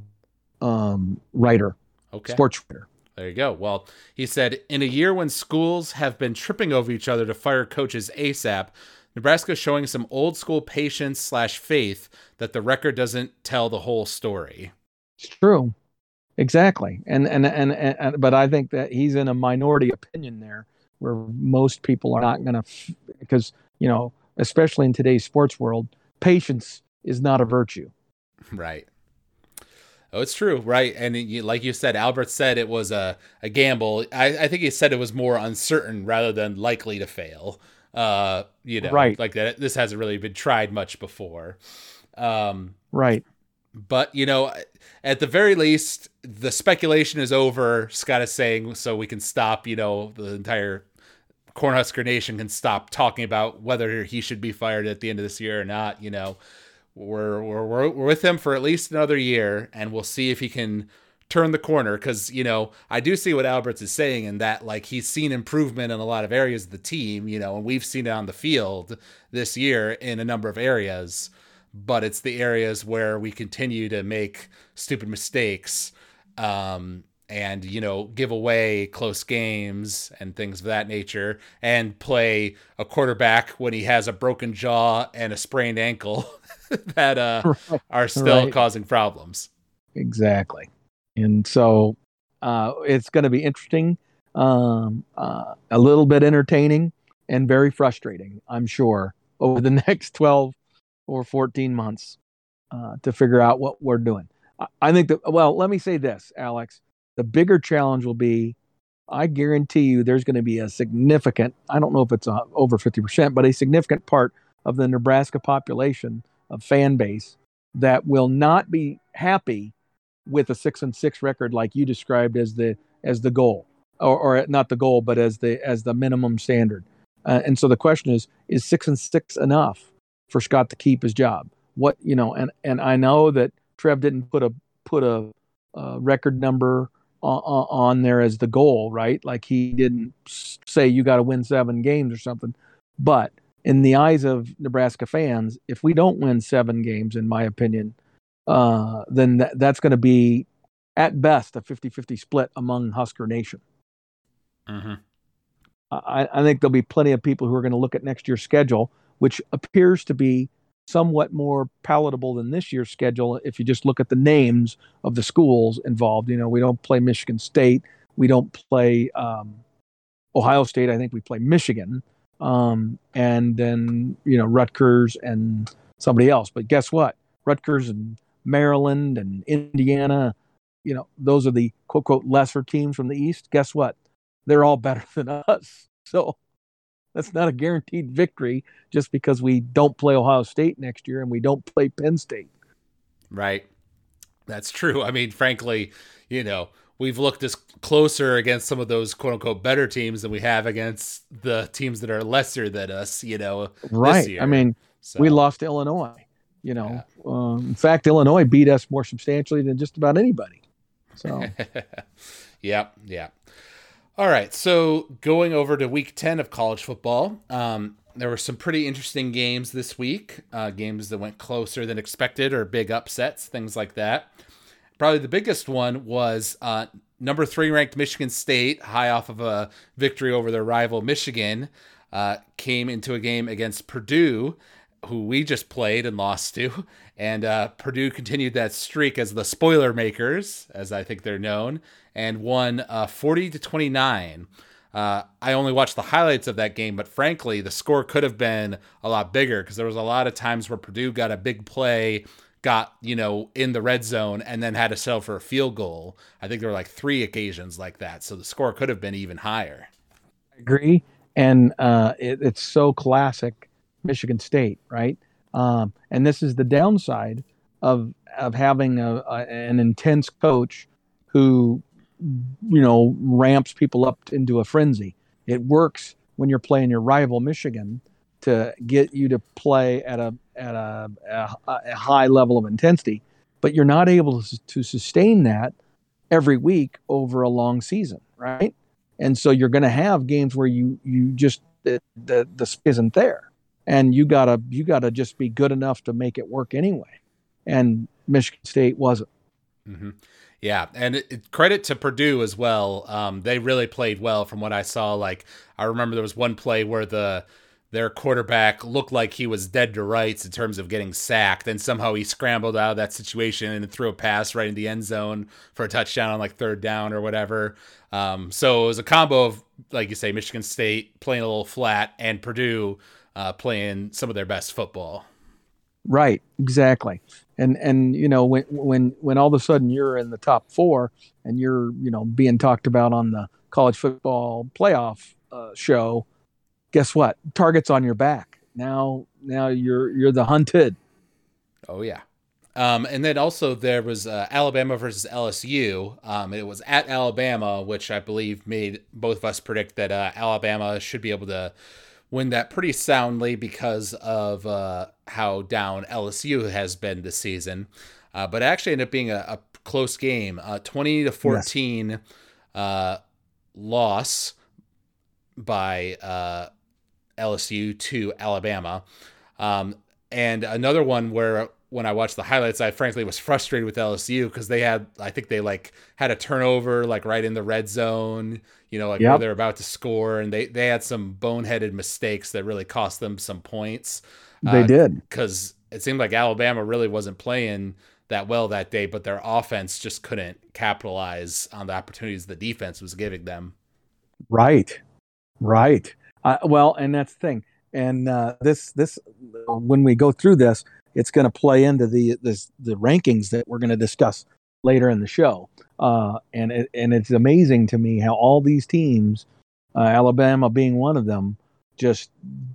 um, writer, okay. sports writer. There you go. Well, he said, in a year when schools have been tripping over each other to fire coaches ASAP, Nebraska is showing some old school patience slash faith that the record doesn't tell the whole story. It's true. exactly. And, and and and but I think that he's in a minority opinion there, where most people are not going to, because you know, especially in today's sports world, patience is not a virtue. Right. Oh, it's true, right? And like you said, Alberts said it was a, a gamble. I, I think he said it was more uncertain rather than likely to fail. Uh, you know, right? Like that. This hasn't really been tried much before. Um, right. But you know, at the very least, the speculation is over. Scott is saying so we can stop. You know, the entire Cornhusker Nation can stop talking about whether he should be fired at the end of this year or not. You know, we're we're we're, with him for at least another year, and we'll see if he can turn the corner. Because you know, I do see what Alberts is saying, in that like he's seen improvement in a lot of areas of the team. You know, and we've seen it on the field this year in a number of areas. But it's the areas where we continue to make stupid mistakes. Um, and you know give away close games and things of that nature and play a quarterback when he has a broken jaw and a sprained ankle that uh, are still right. causing problems exactly and so uh, it's going to be interesting um, uh, a little bit entertaining and very frustrating i'm sure over the next 12 or 14 months uh, to figure out what we're doing. I think that well let me say this alex. The bigger challenge will be I guarantee you there's going to be a significant, I don't know if it's a, over 50%, but a significant part of the Nebraska population of fan base that will not be happy with a six and six record like you described as the as the goal or, or not the goal but as the as the minimum standard uh, and so the question is is six and six enough for scott to keep his job what you know and and i know that trev didn't put a put a, a record number on there as the goal, right? Like he didn't say you got to win seven games or something. But in the eyes of Nebraska fans, if we don't win seven games, in my opinion, uh, then th- that's going to be at best a 50 50 split among Husker Nation. Mm-hmm. I, I think there'll be plenty of people who are going to look at next year's schedule, which appears to be somewhat more palatable than this year's schedule if you just look at the names of the schools involved. You know, we don't play Michigan State, we don't play um, Ohio State. I think we play Michigan, um, and then you know Rutgers and somebody else. But guess what? Rutgers and Maryland and Indiana. You know, those are the quote quote lesser teams from the East. Guess what? They're all better than us. So that's not a guaranteed victory just because we don't play Ohio State next year and we don't play Penn State. Right. That's true. I mean, frankly, you know, we've looked as closer against some of those quote unquote better teams than we have against the teams that are lesser than us, you know. Right. I mean, so. we lost to Illinois, you know. Yeah. Um, in fact, Illinois beat us more substantially than just about anybody. So, yep, yeah. All right, so going over to week 10 of college football, um, there were some pretty interesting games this week, uh, games that went closer than expected or big upsets, things like that. Probably the biggest one was uh, number three ranked Michigan State, high off of a victory over their rival Michigan, uh, came into a game against Purdue, who we just played and lost to. And uh, Purdue continued that streak as the spoiler makers, as I think they're known, and won uh, 40 to 29. Uh, I only watched the highlights of that game, but frankly, the score could have been a lot bigger because there was a lot of times where Purdue got a big play, got you know in the red zone, and then had to settle for a field goal. I think there were like three occasions like that, so the score could have been even higher. I agree, and uh, it, it's so classic Michigan State, right? Um, and this is the downside of of having a, a, an intense coach who you know, ramps people up into a frenzy. It works when you're playing your rival Michigan to get you to play at a at a, a, a high level of intensity, but you're not able to, to sustain that every week over a long season, right? And so you're going to have games where you you just the the, the isn't there, and you gotta you gotta just be good enough to make it work anyway. And Michigan State wasn't. Mm-hmm. Yeah, and it, credit to Purdue as well. Um, they really played well from what I saw. Like I remember there was one play where the their quarterback looked like he was dead to rights in terms of getting sacked. And somehow he scrambled out of that situation and threw a pass right in the end zone for a touchdown on like third down or whatever. Um, so it was a combo of, like you say, Michigan State playing a little flat and Purdue uh, playing some of their best football. Right, exactly. And and you know when when when all of a sudden you're in the top four and you're you know being talked about on the college football playoff uh, show, guess what? Target's on your back. Now now you're you're the hunted. Oh yeah. Um, and then also there was uh, Alabama versus LSU. Um, it was at Alabama, which I believe made both of us predict that uh, Alabama should be able to win that pretty soundly because of uh, how down LSU has been this season. Uh, but actually ended up being a, a close game, a 20 to 14 yes. uh, loss by uh, LSU to Alabama. Um, and another one where when I watched the highlights, I frankly was frustrated with LSU because they had, I think they like had a turnover like right in the red zone, you know, like yep. where they're about to score, and they they had some boneheaded mistakes that really cost them some points. They uh, did because it seemed like Alabama really wasn't playing that well that day, but their offense just couldn't capitalize on the opportunities the defense was giving them. Right, right. Uh, well, and that's the thing. And uh, this this when we go through this it's going to play into the this, the rankings that we're going to discuss later in the show. Uh, and it, and it's amazing to me how all these teams, uh, Alabama being one of them, just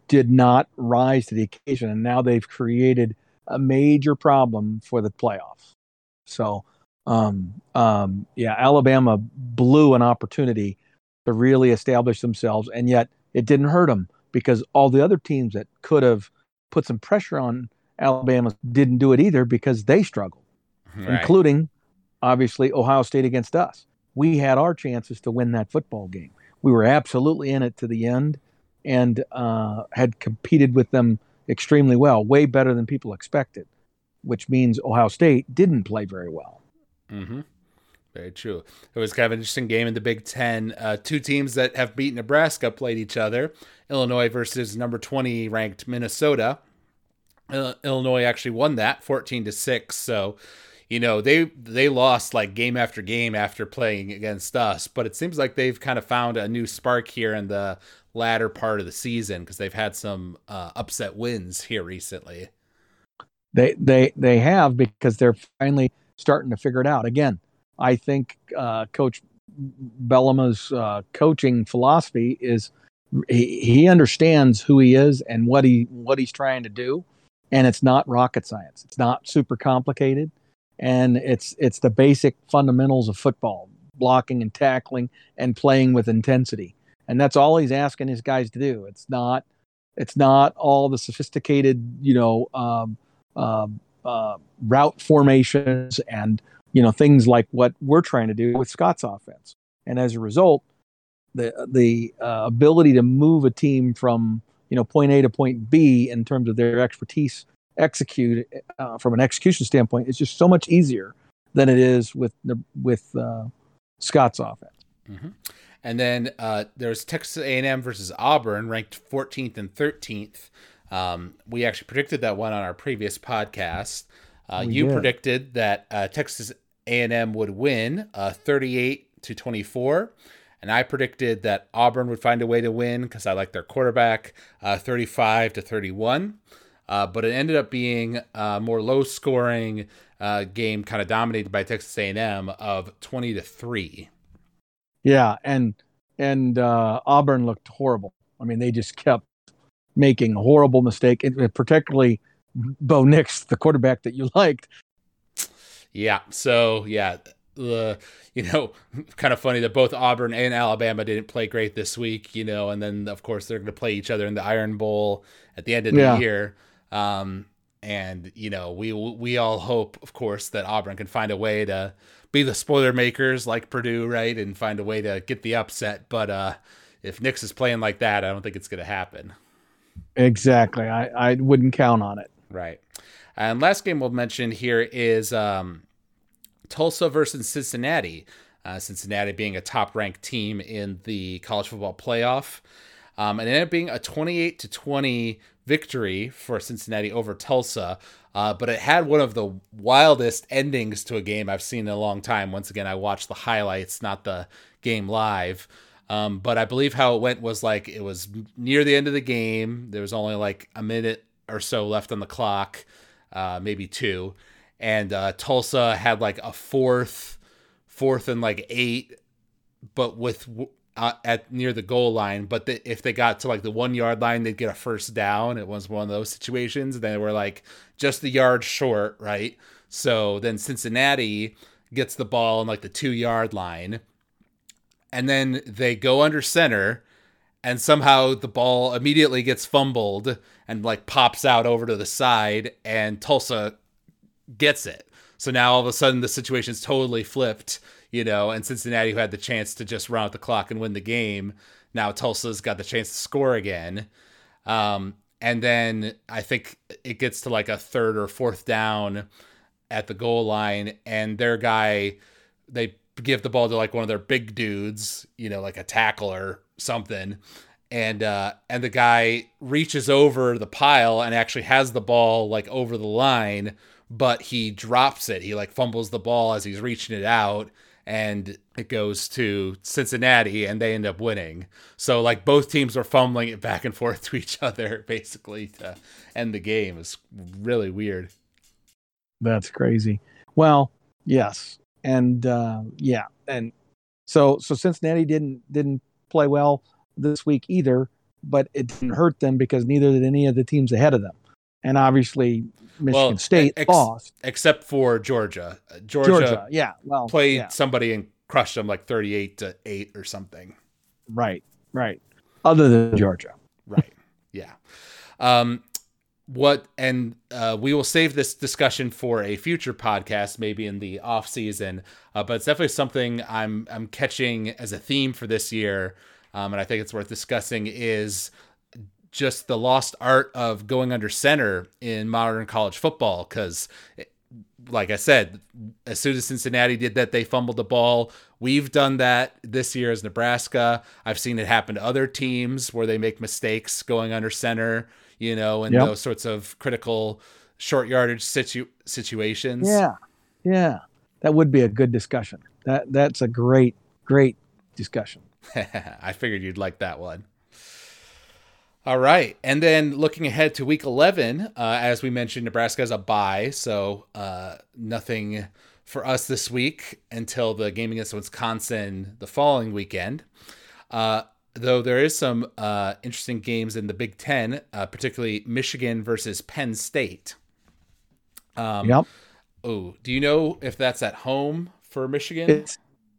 did not rise to the occasion, and now they've created a major problem for the playoffs. So, um, um, yeah, Alabama blew an opportunity to really establish themselves, and yet it didn't hurt them because all the other teams that could have put some pressure on Alabama didn't do it either because they struggled, right. including obviously Ohio State against us. We had our chances to win that football game. We were absolutely in it to the end and uh, had competed with them extremely well, way better than people expected, which means Ohio State didn't play very well. Mm-hmm. Very true. It was kind of an interesting game in the Big Ten. Uh, two teams that have beat Nebraska played each other. Illinois versus number 20 ranked Minnesota. Illinois actually won that 14 to 6 so you know they they lost like game after game after playing against us but it seems like they've kind of found a new spark here in the latter part of the season because they've had some uh, upset wins here recently. They they they have because they're finally starting to figure it out. Again i think uh, coach Bielema's uh, coaching philosophy is he, he understands who he is and what he what he's trying to do and it's not rocket science. It's not super complicated, and it's it's the basic fundamentals of football: blocking and tackling and playing with intensity. And that's all he's asking his guys to do. It's not it's not all the sophisticated, you know, um, uh, uh, route formations and you know things like what we're trying to do with Scott's offense. And as a result, the the uh, ability to move a team from you know point A to point B in terms of their expertise execute uh, from an execution standpoint is just so much easier than it is with the with uh, Scott's offense. Mm-hmm. And then uh, there's Texas A&M versus Auburn, ranked 14th and 13th. Um, we actually predicted that one on our previous podcast. Uh, you did. predicted that uh, Texas A&M would win uh, 38 to 24 and I predicted that Auburn would find a way to win because I like their quarterback, uh, 35 to 31. Uh, but it ended up being a more low-scoring uh, game, kind of dominated by Texas A&M of 20 to three. Yeah, and and uh, Auburn looked horrible. I mean, they just kept making horrible mistake, particularly Bo Nix, the quarterback that you liked. Yeah. So yeah, the you know kind of funny that both Auburn and Alabama didn't play great this week, you know, and then of course they're going to play each other in the Iron Bowl at the end of the year. Um, and you know, we we all hope, of course, that Auburn can find a way to be the spoiler makers like Purdue, right, and find a way to get the upset. But uh, if Nix is playing like that, I don't think it's going to happen. Exactly, I I wouldn't count on it. Right. And last game we'll mention here is um, Tulsa versus Cincinnati. Uh, Cincinnati being a top ranked team in the college football playoff. Um, and it ended up being a 28 to 20 victory for Cincinnati over Tulsa. Uh, but it had one of the wildest endings to a game I've seen in a long time. Once again, I watched the highlights, not the game live. Um, but I believe how it went was like it was near the end of the game. There was only like a minute or so left on the clock, uh, maybe two, and uh, Tulsa had like a fourth, fourth and like eight, but with uh, at near the goal line. But the, if they got to like the one yard line, they'd get a first down. It was one of those situations. They were like just the yard short, right? So then Cincinnati gets the ball on like the two yard line, and then they go under center, and somehow the ball immediately gets fumbled and like pops out over to the side, and Tulsa gets it. So now all of a sudden the situation's totally flipped, you know, and Cincinnati who had the chance to just run out the clock and win the game. Now Tulsa's got the chance to score again. Um, and then I think it gets to like a third or fourth down at the goal line, and their guy, they give the ball to like one of their big dudes, you know, like a tackle or something, and uh, and the guy reaches over the pile and actually has the ball like over the line, but he drops it. He like fumbles the ball as he's reaching it out, and it goes to Cincinnati, and they end up winning. So like both teams are fumbling it back and forth to each other basically to end the game. It's really weird. That's crazy. Well, yes, and uh, yeah, and so so Cincinnati didn't didn't play well this week either, but it didn't hurt them because neither did any of the teams ahead of them. And obviously, Michigan well, State ex- lost, except for Georgia. Georgia, Georgia yeah, well, played yeah. somebody and crushed them like thirty-eight to eight or something. Right, right. Other than Georgia, right? Yeah. Um, what and uh, we will save this discussion for a future podcast maybe in the off season uh, but it's definitely something i'm i'm catching as a theme for this year um, and I think it's worth discussing, is just the lost art of going under center in modern college football. Because, like I said, as soon as Cincinnati did that, they fumbled the ball. We've done that this year as Nebraska. I've seen it happen to other teams where they make mistakes going under center, you know, and yep. those sorts of critical short yardage situ- situations. Yeah. Yeah. That would be a good discussion. That that's a great, great discussion. I figured you'd like that one. All right. And then looking ahead to week 11, uh, as we mentioned, Nebraska has a bye. So uh, nothing for us this week until the game against Wisconsin the following weekend. Uh, though there is some uh, interesting games in the Big Ten, uh, particularly Michigan versus Penn State. Um, yep. Oh, do you know if that's at home for Michigan? It's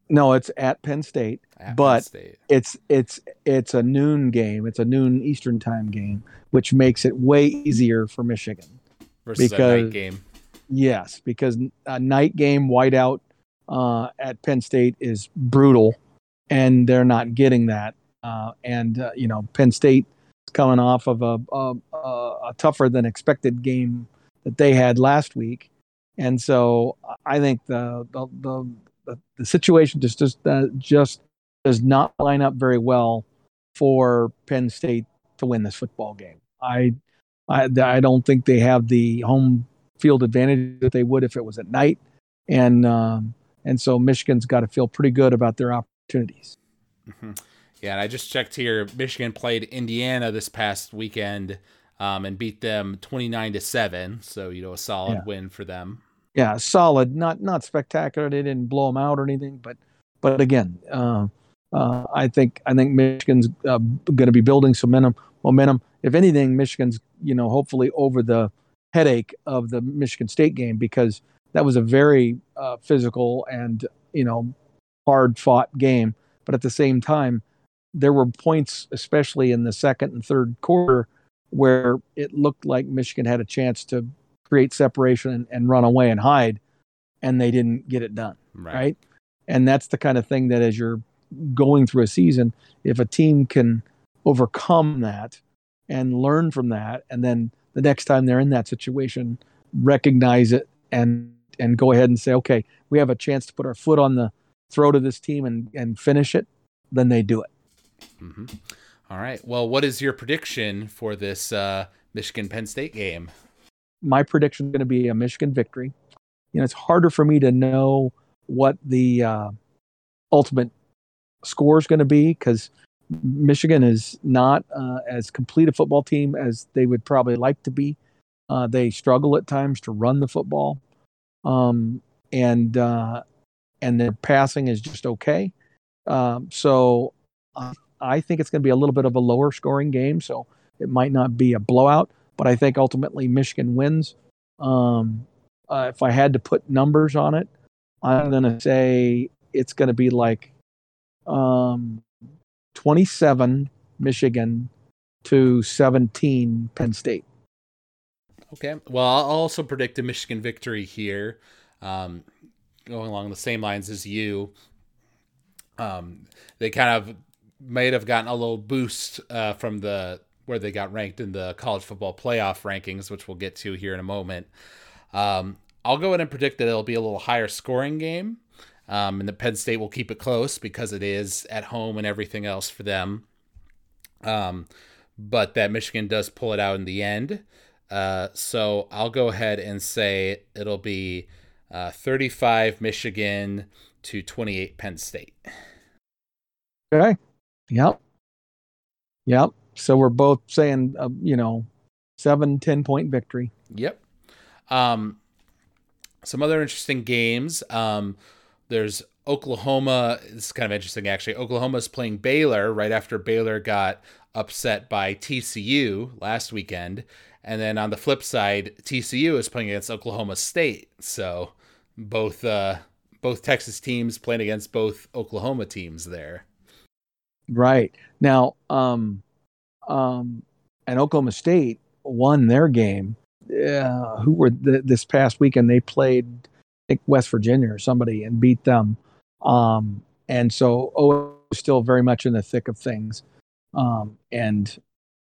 no, it's at Penn State, at but Penn State. it's it's it's a noon game. It's a noon Eastern time game, which makes it way easier for Michigan. Versus because, a night game. Yes, because a night game whiteout uh, at Penn State is brutal, and they're not getting that. Uh, and uh, you know, Penn State is coming off of a, a, a tougher than expected game that they had last week, and so I think the the, the the, the situation just just uh, just does not line up very well for Penn State to win this football game. I I, I don't think they have the home field advantage that they would if it was at night, and um, and so Michigan's got to feel pretty good about their opportunities. Mm-hmm. Yeah, and I just checked here. Michigan played Indiana this past weekend um, and beat them twenty nine to seven. So you know a solid yeah. win for them yeah, solid, not not spectacular. They didn't blow them out or anything, but but again, uh, uh, I think I think Michigan's uh, going to be building some momentum. Momentum. If anything, Michigan's you know hopefully over the headache of the Michigan State game because that was a very uh, physical and you know hard fought game. But at the same time, there were points, especially in the second and third quarter, where it looked like Michigan had a chance to create separation and, and run away and hide, and they didn't get it done. Right. right. And that's the kind of thing that as you're going through a season, if a team can overcome that and learn from that, and then the next time they're in that situation, recognize it and and go ahead and say, okay, we have a chance to put our foot on the throat of this team and and finish it, then they do it. Mm-hmm. All right. Well, what is your prediction for this uh, Michigan Penn State game? My prediction is going to be a Michigan victory. You know, it's harder for me to know what the uh, ultimate score is going to be because Michigan is not uh, as complete a football team as they would probably like to be. Uh, they struggle at times to run the football, um, and uh, and their passing is just okay. Um, so I think it's going to be a little bit of a lower scoring game. So it might not be a blowout, but I think ultimately Michigan wins. Um, uh, if I had to put numbers on it, I'm going to say it's going to be like um, 27 Michigan to 17 Penn State. Okay. Well, I'll also predict a Michigan victory here, um, going along the same lines as you. Um, they kind of might have gotten a little boost uh, from the where they got ranked in the college football playoff rankings, which we'll get to here in a moment. Um, I'll go ahead and predict that it'll be a little higher scoring game. Um, and the Penn State will keep it close because it is at home and everything else for them. Um, but that Michigan does pull it out in the end. Uh, so I'll go ahead and say it'll be uh, 35 Michigan to 28 Penn State. Okay. Yep. Yep. So we're both saying, uh, you know, seven, 10 point victory. Yep. Um, some other interesting games. Um, there's Oklahoma. It's kind of interesting, actually. Oklahoma is playing Baylor right after Baylor got upset by TCU last weekend. And then on the flip side, TCU is playing against Oklahoma State. So both uh, both Texas teams playing against both Oklahoma teams there. Right now, um, um, and Oklahoma State won their game. Uh, who were the, this past weekend? They played, I think, West Virginia or somebody, and beat them. Um, and so, oh, still very much in the thick of things. Um, and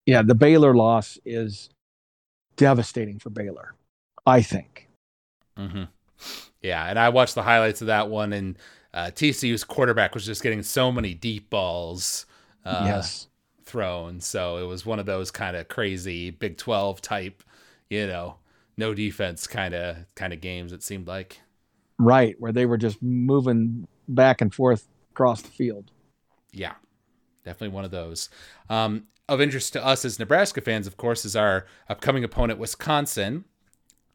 yeah, the Baylor loss is devastating for Baylor. I think. Mm-hmm. Yeah, and I watched the highlights of that one, and uh, TCU's quarterback was just getting so many deep balls uh, yes. Thrown. So it was one of those kind of crazy Big 12 type, you know, no defense kind of kind of games. It seemed like. Right, where they were just moving back and forth across the field. Yeah, definitely one of those. Um, of interest to us as Nebraska fans, of course, is our upcoming opponent, Wisconsin.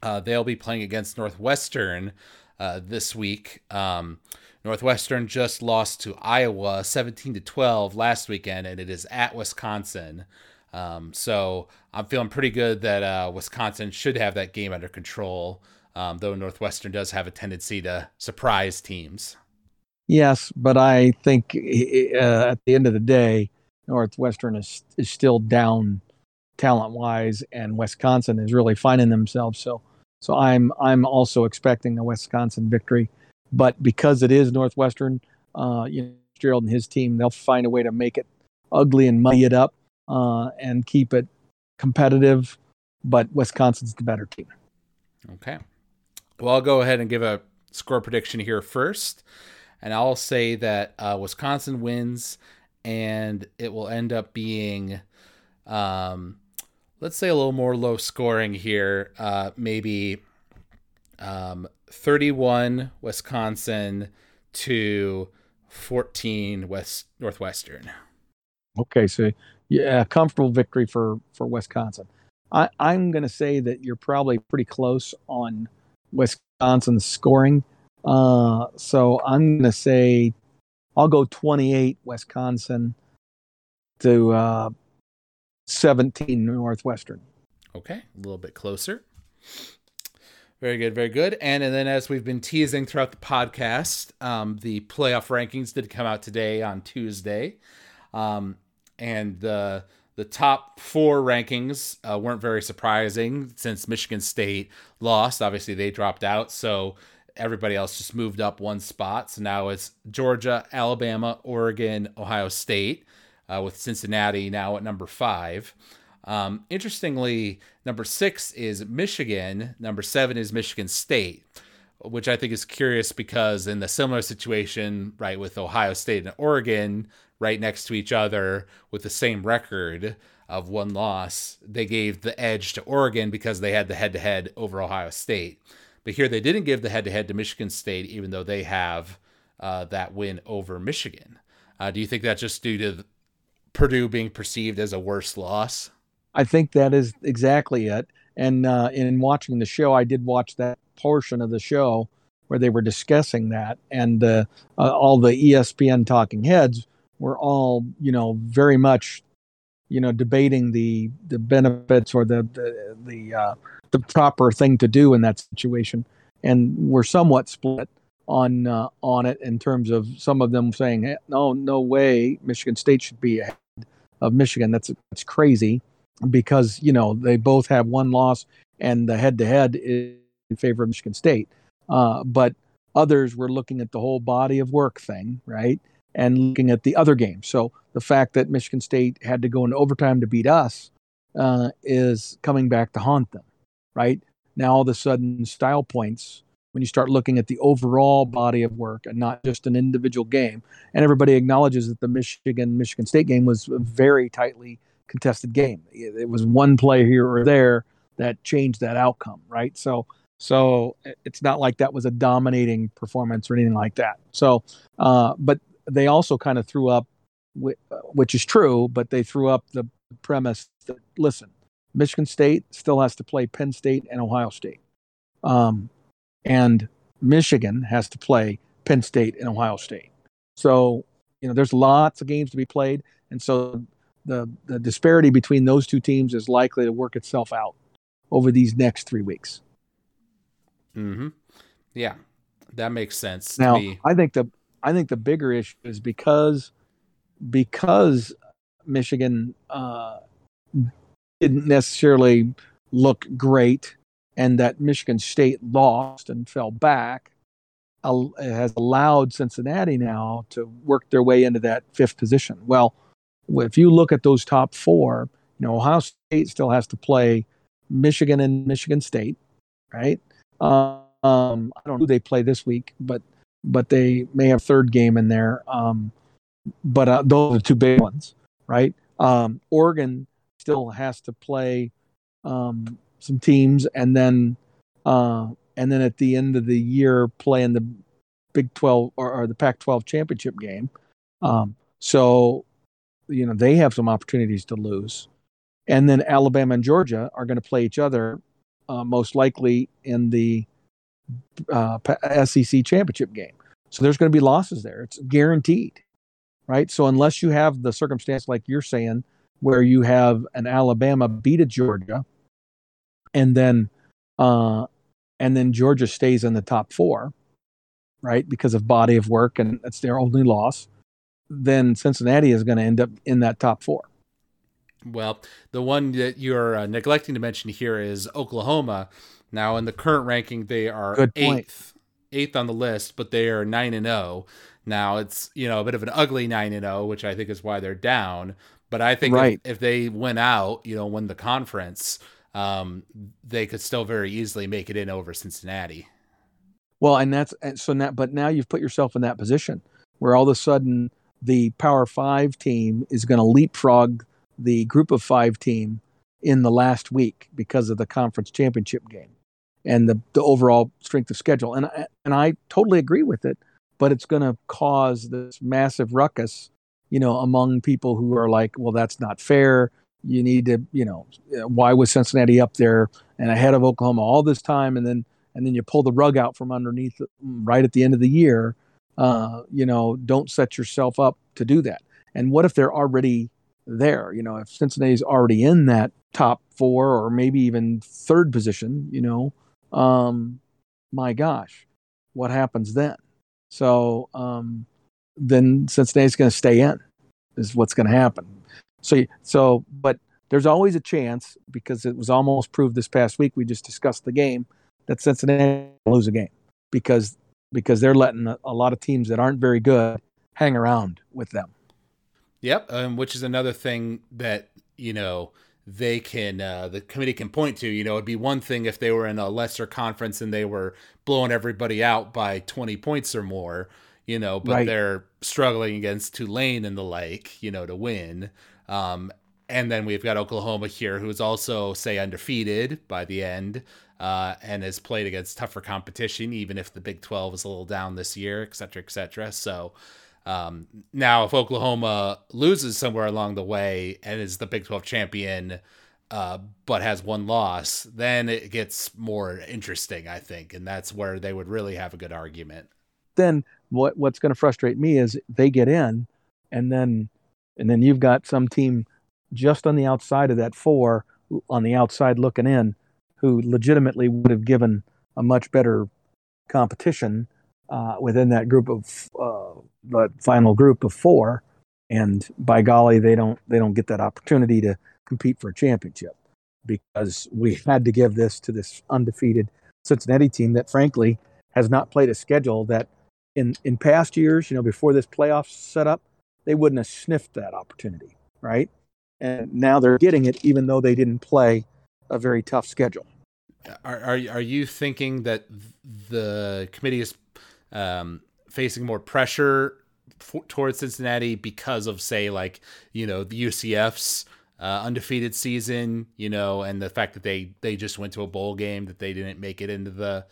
Uh, they'll be playing against Northwestern uh, this week. Um, Northwestern just lost to Iowa 17 to 12 last weekend, and it is at Wisconsin. Um, so I'm feeling pretty good that uh, Wisconsin should have that game under control, um, though Northwestern does have a tendency to surprise teams. Yes, but I think uh, at the end of the day, Northwestern is is still down talent wise, and Wisconsin is really finding themselves. So, so I'm I'm also expecting a Wisconsin victory. But because it is Northwestern, uh, you know, Gerald and his team, they'll find a way to make it ugly and muddy it up uh, and keep it competitive. But Wisconsin's the better team. Okay. Well, I'll go ahead and give a score prediction here first. And I'll say that uh, Wisconsin wins, and it will end up being, um, let's say, a little more low scoring here. Uh, maybe um, 31 Wisconsin to 14 West Northwestern. Okay, so yeah, comfortable victory for for Wisconsin. I, I'm going to say that you're probably pretty close on Wisconsin's scoring. Uh, so I'm going to say I'll go 28 Wisconsin to uh, 17 Northwestern. Okay, a little bit closer. Very good, very good. And, and then, as we've been teasing throughout the podcast, um, the playoff rankings did come out today on Tuesday, um, and the the top four rankings uh, weren't very surprising since Michigan State lost. Obviously, they dropped out, so everybody else just moved up one spot. So now it's Georgia, Alabama, Oregon, Ohio State, uh, with Cincinnati now at number five. Um, interestingly, number six is Michigan. Number seven is Michigan State, which I think is curious because in the similar situation, right, with Ohio State and Oregon, right next to each other with the same record of one loss, they gave the edge to Oregon because they had the head to head over Ohio State. But here they didn't give the head to head to Michigan State, even though they have uh, that win over Michigan. Uh, do you think that's just due to Purdue being perceived as a worse loss? I think that is exactly it. And uh, in watching the show, I did watch that portion of the show where they were discussing that, and uh, uh, all the ESPN talking heads were all, you know, very much, you know, debating the the benefits or the the the, uh, the proper thing to do in that situation, and we're somewhat split on uh, on it in terms of some of them saying, hey, no, no way, Michigan State should be ahead of Michigan. That's that's crazy because you know they both have one loss and the head to head is in favor of Michigan State. Uh, but others were looking at the whole body of work thing, right? And looking at the other games. So the fact that Michigan State had to go in overtime to beat us uh, is coming back to haunt them, right? Now all of a sudden, style points when you start looking at the overall body of work and not just an individual game. And everybody acknowledges that the Michigan Michigan State game was very tightly contested game. It was one play here or there that changed that outcome, right? So so it's not like that was a dominating performance or anything like that. So, uh, but they also kind of threw up, which is true, but they threw up the premise that listen, Michigan State still has to play Penn State and Ohio State, um, and Michigan has to play Penn State and Ohio State. So you know, there's lots of games to be played, and so the the disparity between those two teams is likely to work itself out over these next three weeks. Hmm. Yeah, that makes sense. Now, I think the I think the bigger issue is because because Michigan uh, didn't necessarily look great, and that Michigan State lost and fell back, has allowed Cincinnati now to work their way into that fifth position. Well, if you look at those top four, you know Ohio State still has to play Michigan and Michigan State, right? Um, I don't know who they play this week, but but they may have third game in there. Um, but uh, those are the two big ones, right? Um, Oregon still has to play um, some teams, and then uh, and then at the end of the year play in the Big Twelve or, or the Pac twelve championship game. Um, so you know they have some opportunities to lose, and then Alabama and Georgia are going to play each other uh, most likely in the uh, SEC championship game. So there's going to be losses there. It's guaranteed, right? So unless you have the circumstance like you're saying, where you have an Alabama beat a Georgia, and then uh, and then Georgia stays in the top four, right? Because of body of work and it's their only loss, then Cincinnati is going to end up in that top four. Well, the one that you're uh, neglecting to mention here is Oklahoma. Now, in the current ranking, they are eighth, eighth on the list, but they are nine and zero. Oh. Now, it's you know a bit of an ugly nine and zero, oh, which I think is why they're down. But I think right. if, if, they win out, you know, win the conference, um, they could still very easily make it in over Cincinnati. Well, and that's and so now, but now you've put yourself in that position where all of a sudden the Power Five team is going to leapfrog the group of five team in the last week because of the conference championship game and the, the overall strength of schedule. And, and I totally agree with it, but it's going to cause this massive ruckus, you know, among people who are like, well, that's not fair. You need to, you know, why was Cincinnati up there and ahead of Oklahoma all this time? And then, and then you pull the rug out from underneath right at the end of the year. Uh, you know, don't set yourself up to do that. And what if they're already there. You know, if Cincinnati's already in that top four or maybe even third position, you know, um, my gosh, what happens then? So um, then Cincinnati's going to stay in, is what's going to happen. So, so, but there's always a chance because it was almost proved this past week. We just discussed the game that Cincinnati lose a game because because they're letting a, a lot of teams that aren't very good hang around with them. Yep, um, which is another thing that you know they can uh, the committee can point to. You know, it'd be one thing if they were in a lesser conference and they were blowing everybody out by twenty points or more. you know, but Right. they're struggling against Tulane and the like, you know, to win. Um, and then we've got Oklahoma here, who is also, say, undefeated by the end uh, and has played against tougher competition, even if the Big 12 is a little down this year, et cetera, et cetera. So um, now, if Oklahoma loses somewhere along the way and is the Big 12 champion, uh, but has one loss, then it gets more interesting, I think. And that's where they would really have a good argument. Then what what's going to frustrate me is they get in, and then and then you've got some team just on the outside of that four, on the outside looking in, who legitimately would have given a much better competition uh, within that group of uh, the final group of four, and by golly, they don't they don't get that opportunity to compete for a championship because we had to give this to this undefeated Cincinnati team that frankly has not played a schedule that in in past years, you know, before this playoff set up, they wouldn't have sniffed that opportunity, right? And now they're getting it even though they didn't play a very tough schedule. Are are, are you thinking that the committee is um, facing more pressure for, towards Cincinnati because of, say, like you know the UCF's uh, undefeated season, you know, and the fact that they they just went to a bowl game that they didn't make it into the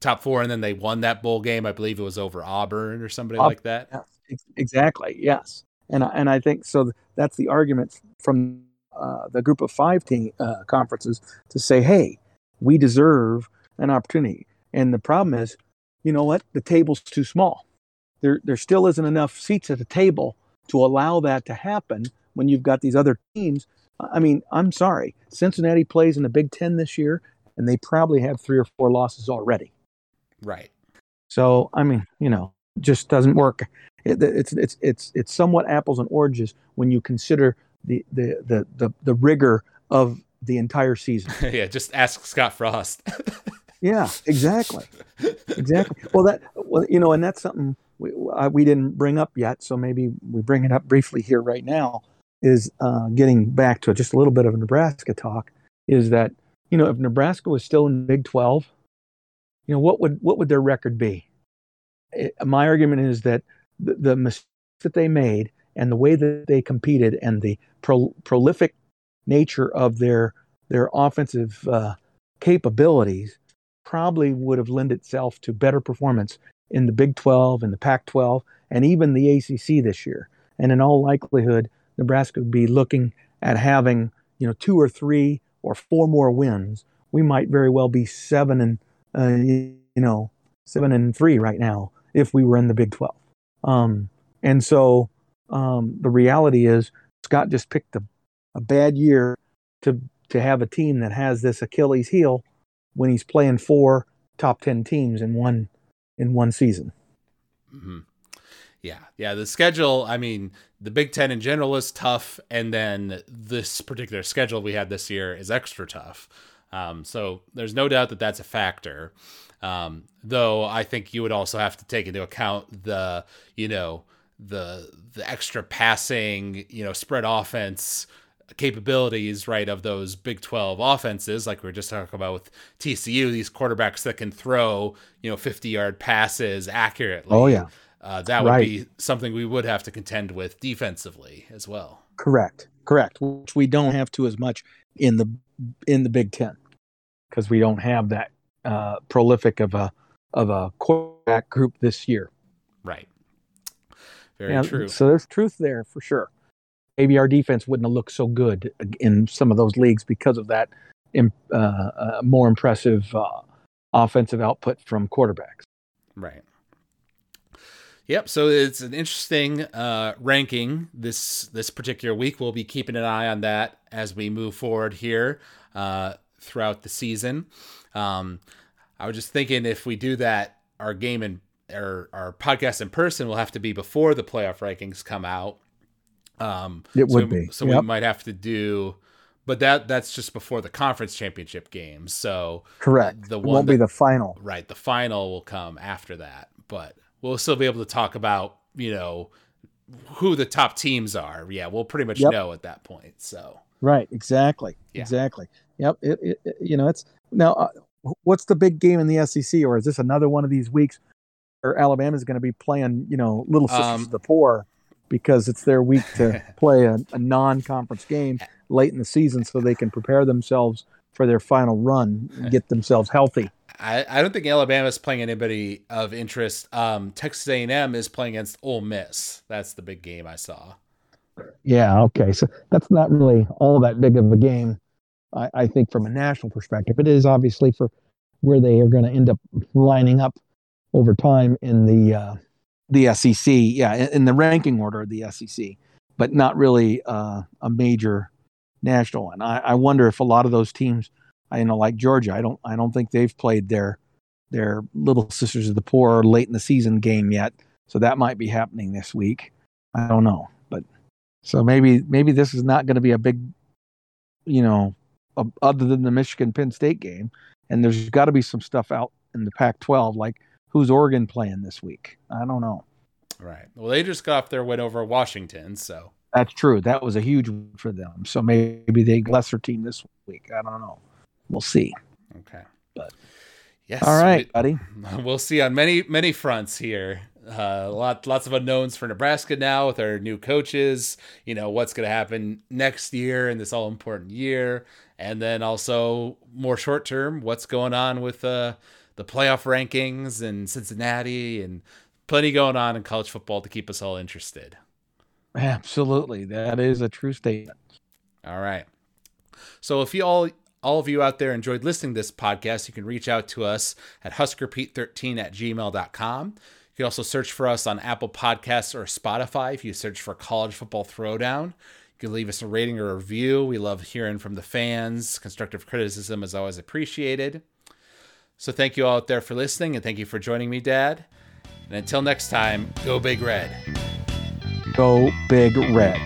top four, and then they won that bowl game. I believe it was over Auburn or somebody Aub- like that. Yeah, exactly. Yes, and I- and I think so. That's the argument from uh, the group of five team uh, conferences to say, hey, we deserve an opportunity. And the problem is, you know what? The table's too small. There there still isn't enough seats at the table to allow that to happen when you've got these other teams. I mean, I'm sorry. Cincinnati plays in the Big Ten this year, and they probably have three or four losses already. Right. So I mean, you know, just doesn't work. It, it's it's it's it's somewhat apples and oranges when you consider the the the the, the rigor of the entire season. yeah. Just ask Scott Frost. Yeah, exactly, exactly. Well, that well, you know, and that's something we I, we didn't bring up yet, so maybe we bring it up briefly here right now. Is uh, getting back to just a little bit of a Nebraska talk. Is that you know if Nebraska was still in Big Twelve, you know what would what would their record be? It, my argument is that the, the mistakes that they made and the way that they competed and the pro, prolific nature of their their offensive uh, capabilities probably would have lent itself to better performance in the Big 12 and the Pac 12 and even the ACC this year. And in all likelihood, Nebraska would be looking at having you know two or three or four more wins. We might very well be seven and uh, you know seven and three right now if we were in the Big 12. Um, and so um, the reality is Scott just picked a, a bad year to to have a team that has this Achilles heel when he's playing four top 10 teams in one in one season. Mm-hmm. Yeah, yeah. The schedule. I mean, the Big Ten in general is tough, and then this particular schedule we had this year is extra tough. Um, so there's no doubt that that's a factor. Um, though I think you would also have to take into account the, you know, the the extra passing, you know, spread offense capabilities, right, of those Big 12 offenses, like we were just talking about with TCU, these quarterbacks that can throw, you know, 50 yard passes accurately. Oh, yeah. Uh, that would Right. be something we would have to contend with defensively as well. Correct. Correct. Which we don't have to as much in the in the Big Ten because we don't have that uh, prolific of a of a quarterback group this year. Very Yeah, true. So there's truth there for sure. Maybe our defense wouldn't have looked so good in some of those leagues because of that im- uh, uh, more impressive uh, offensive output from quarterbacks. Right. Yep. So it's an interesting uh, ranking this this particular week. We'll be keeping an eye on that as we move forward here uh, throughout the season. Um, I was just thinking if we do that, our game and our our podcast in person will have to be before the playoff rankings come out. Um, It so would we- be. So we might have to do, but that that's just before the conference championship games. So Correct. The it one won't be the final. Right. The final will come after that, but we'll still be able to talk about, you know, who the top teams are. Yeah, we'll pretty much Yep. know at that point. So, Right. Exactly. Yeah. Exactly. Yep. It, it, it- you know, it's now. Uh, what's the big game in the SEC, or is this another one of these weeks Alabama's going to be playing, you know, Little Sisters um, of the Poor because it's their week to play a, a non-conference game late in the season so they can prepare themselves for their final run and get themselves healthy. I, I don't think Alabama's playing anybody of interest. Um, Texas A&M is playing against Ole Miss. That's the big game I saw. Yeah, okay. So that's not really all that big of a game, I, I think, from a national perspective. It is obviously for where they are going to end up lining up over time in the uh, the SEC. Yeah, in, the ranking order of the SEC, but not really uh, a major national one. I, I wonder if a lot of those teams, you know, like Georgia, I don't I don't think they've played their their Little Sisters of the Poor late in the season game yet. So that might be happening this week. I don't know, but so maybe maybe this is not going to be a big, you know, a, other than the Michigan Penn State game. And there's got to be some stuff out in the Pac-12, like who's Oregon playing this week? I don't know. Right. Well, they just got off their win over Washington, so that's true. That was a huge win for them. So maybe they lesser team this week. I don't know. We'll see. Okay. But yes. All right, we, buddy. We'll see on many many fronts here. Uh, a lot, lots of unknowns for Nebraska now with our new coaches. You know what's going to happen next year in this all important year, and then also more short term, what's going on with uh, the playoff rankings and Cincinnati, and plenty going on in college football to keep us all interested. Absolutely, that is a true statement. All right. So if you all all of you out there enjoyed listening to this podcast, you can reach out to us at huskerpete13 at gmail.com. You can also search for us on Apple Podcasts or Spotify if you search for College Football Throwdown. You can leave us a rating or a review. We love hearing from the fans. Constructive criticism is always appreciated. So thank you all out there for listening and thank you for joining me, Dad. And until next time, go Big Red. Go Big Red.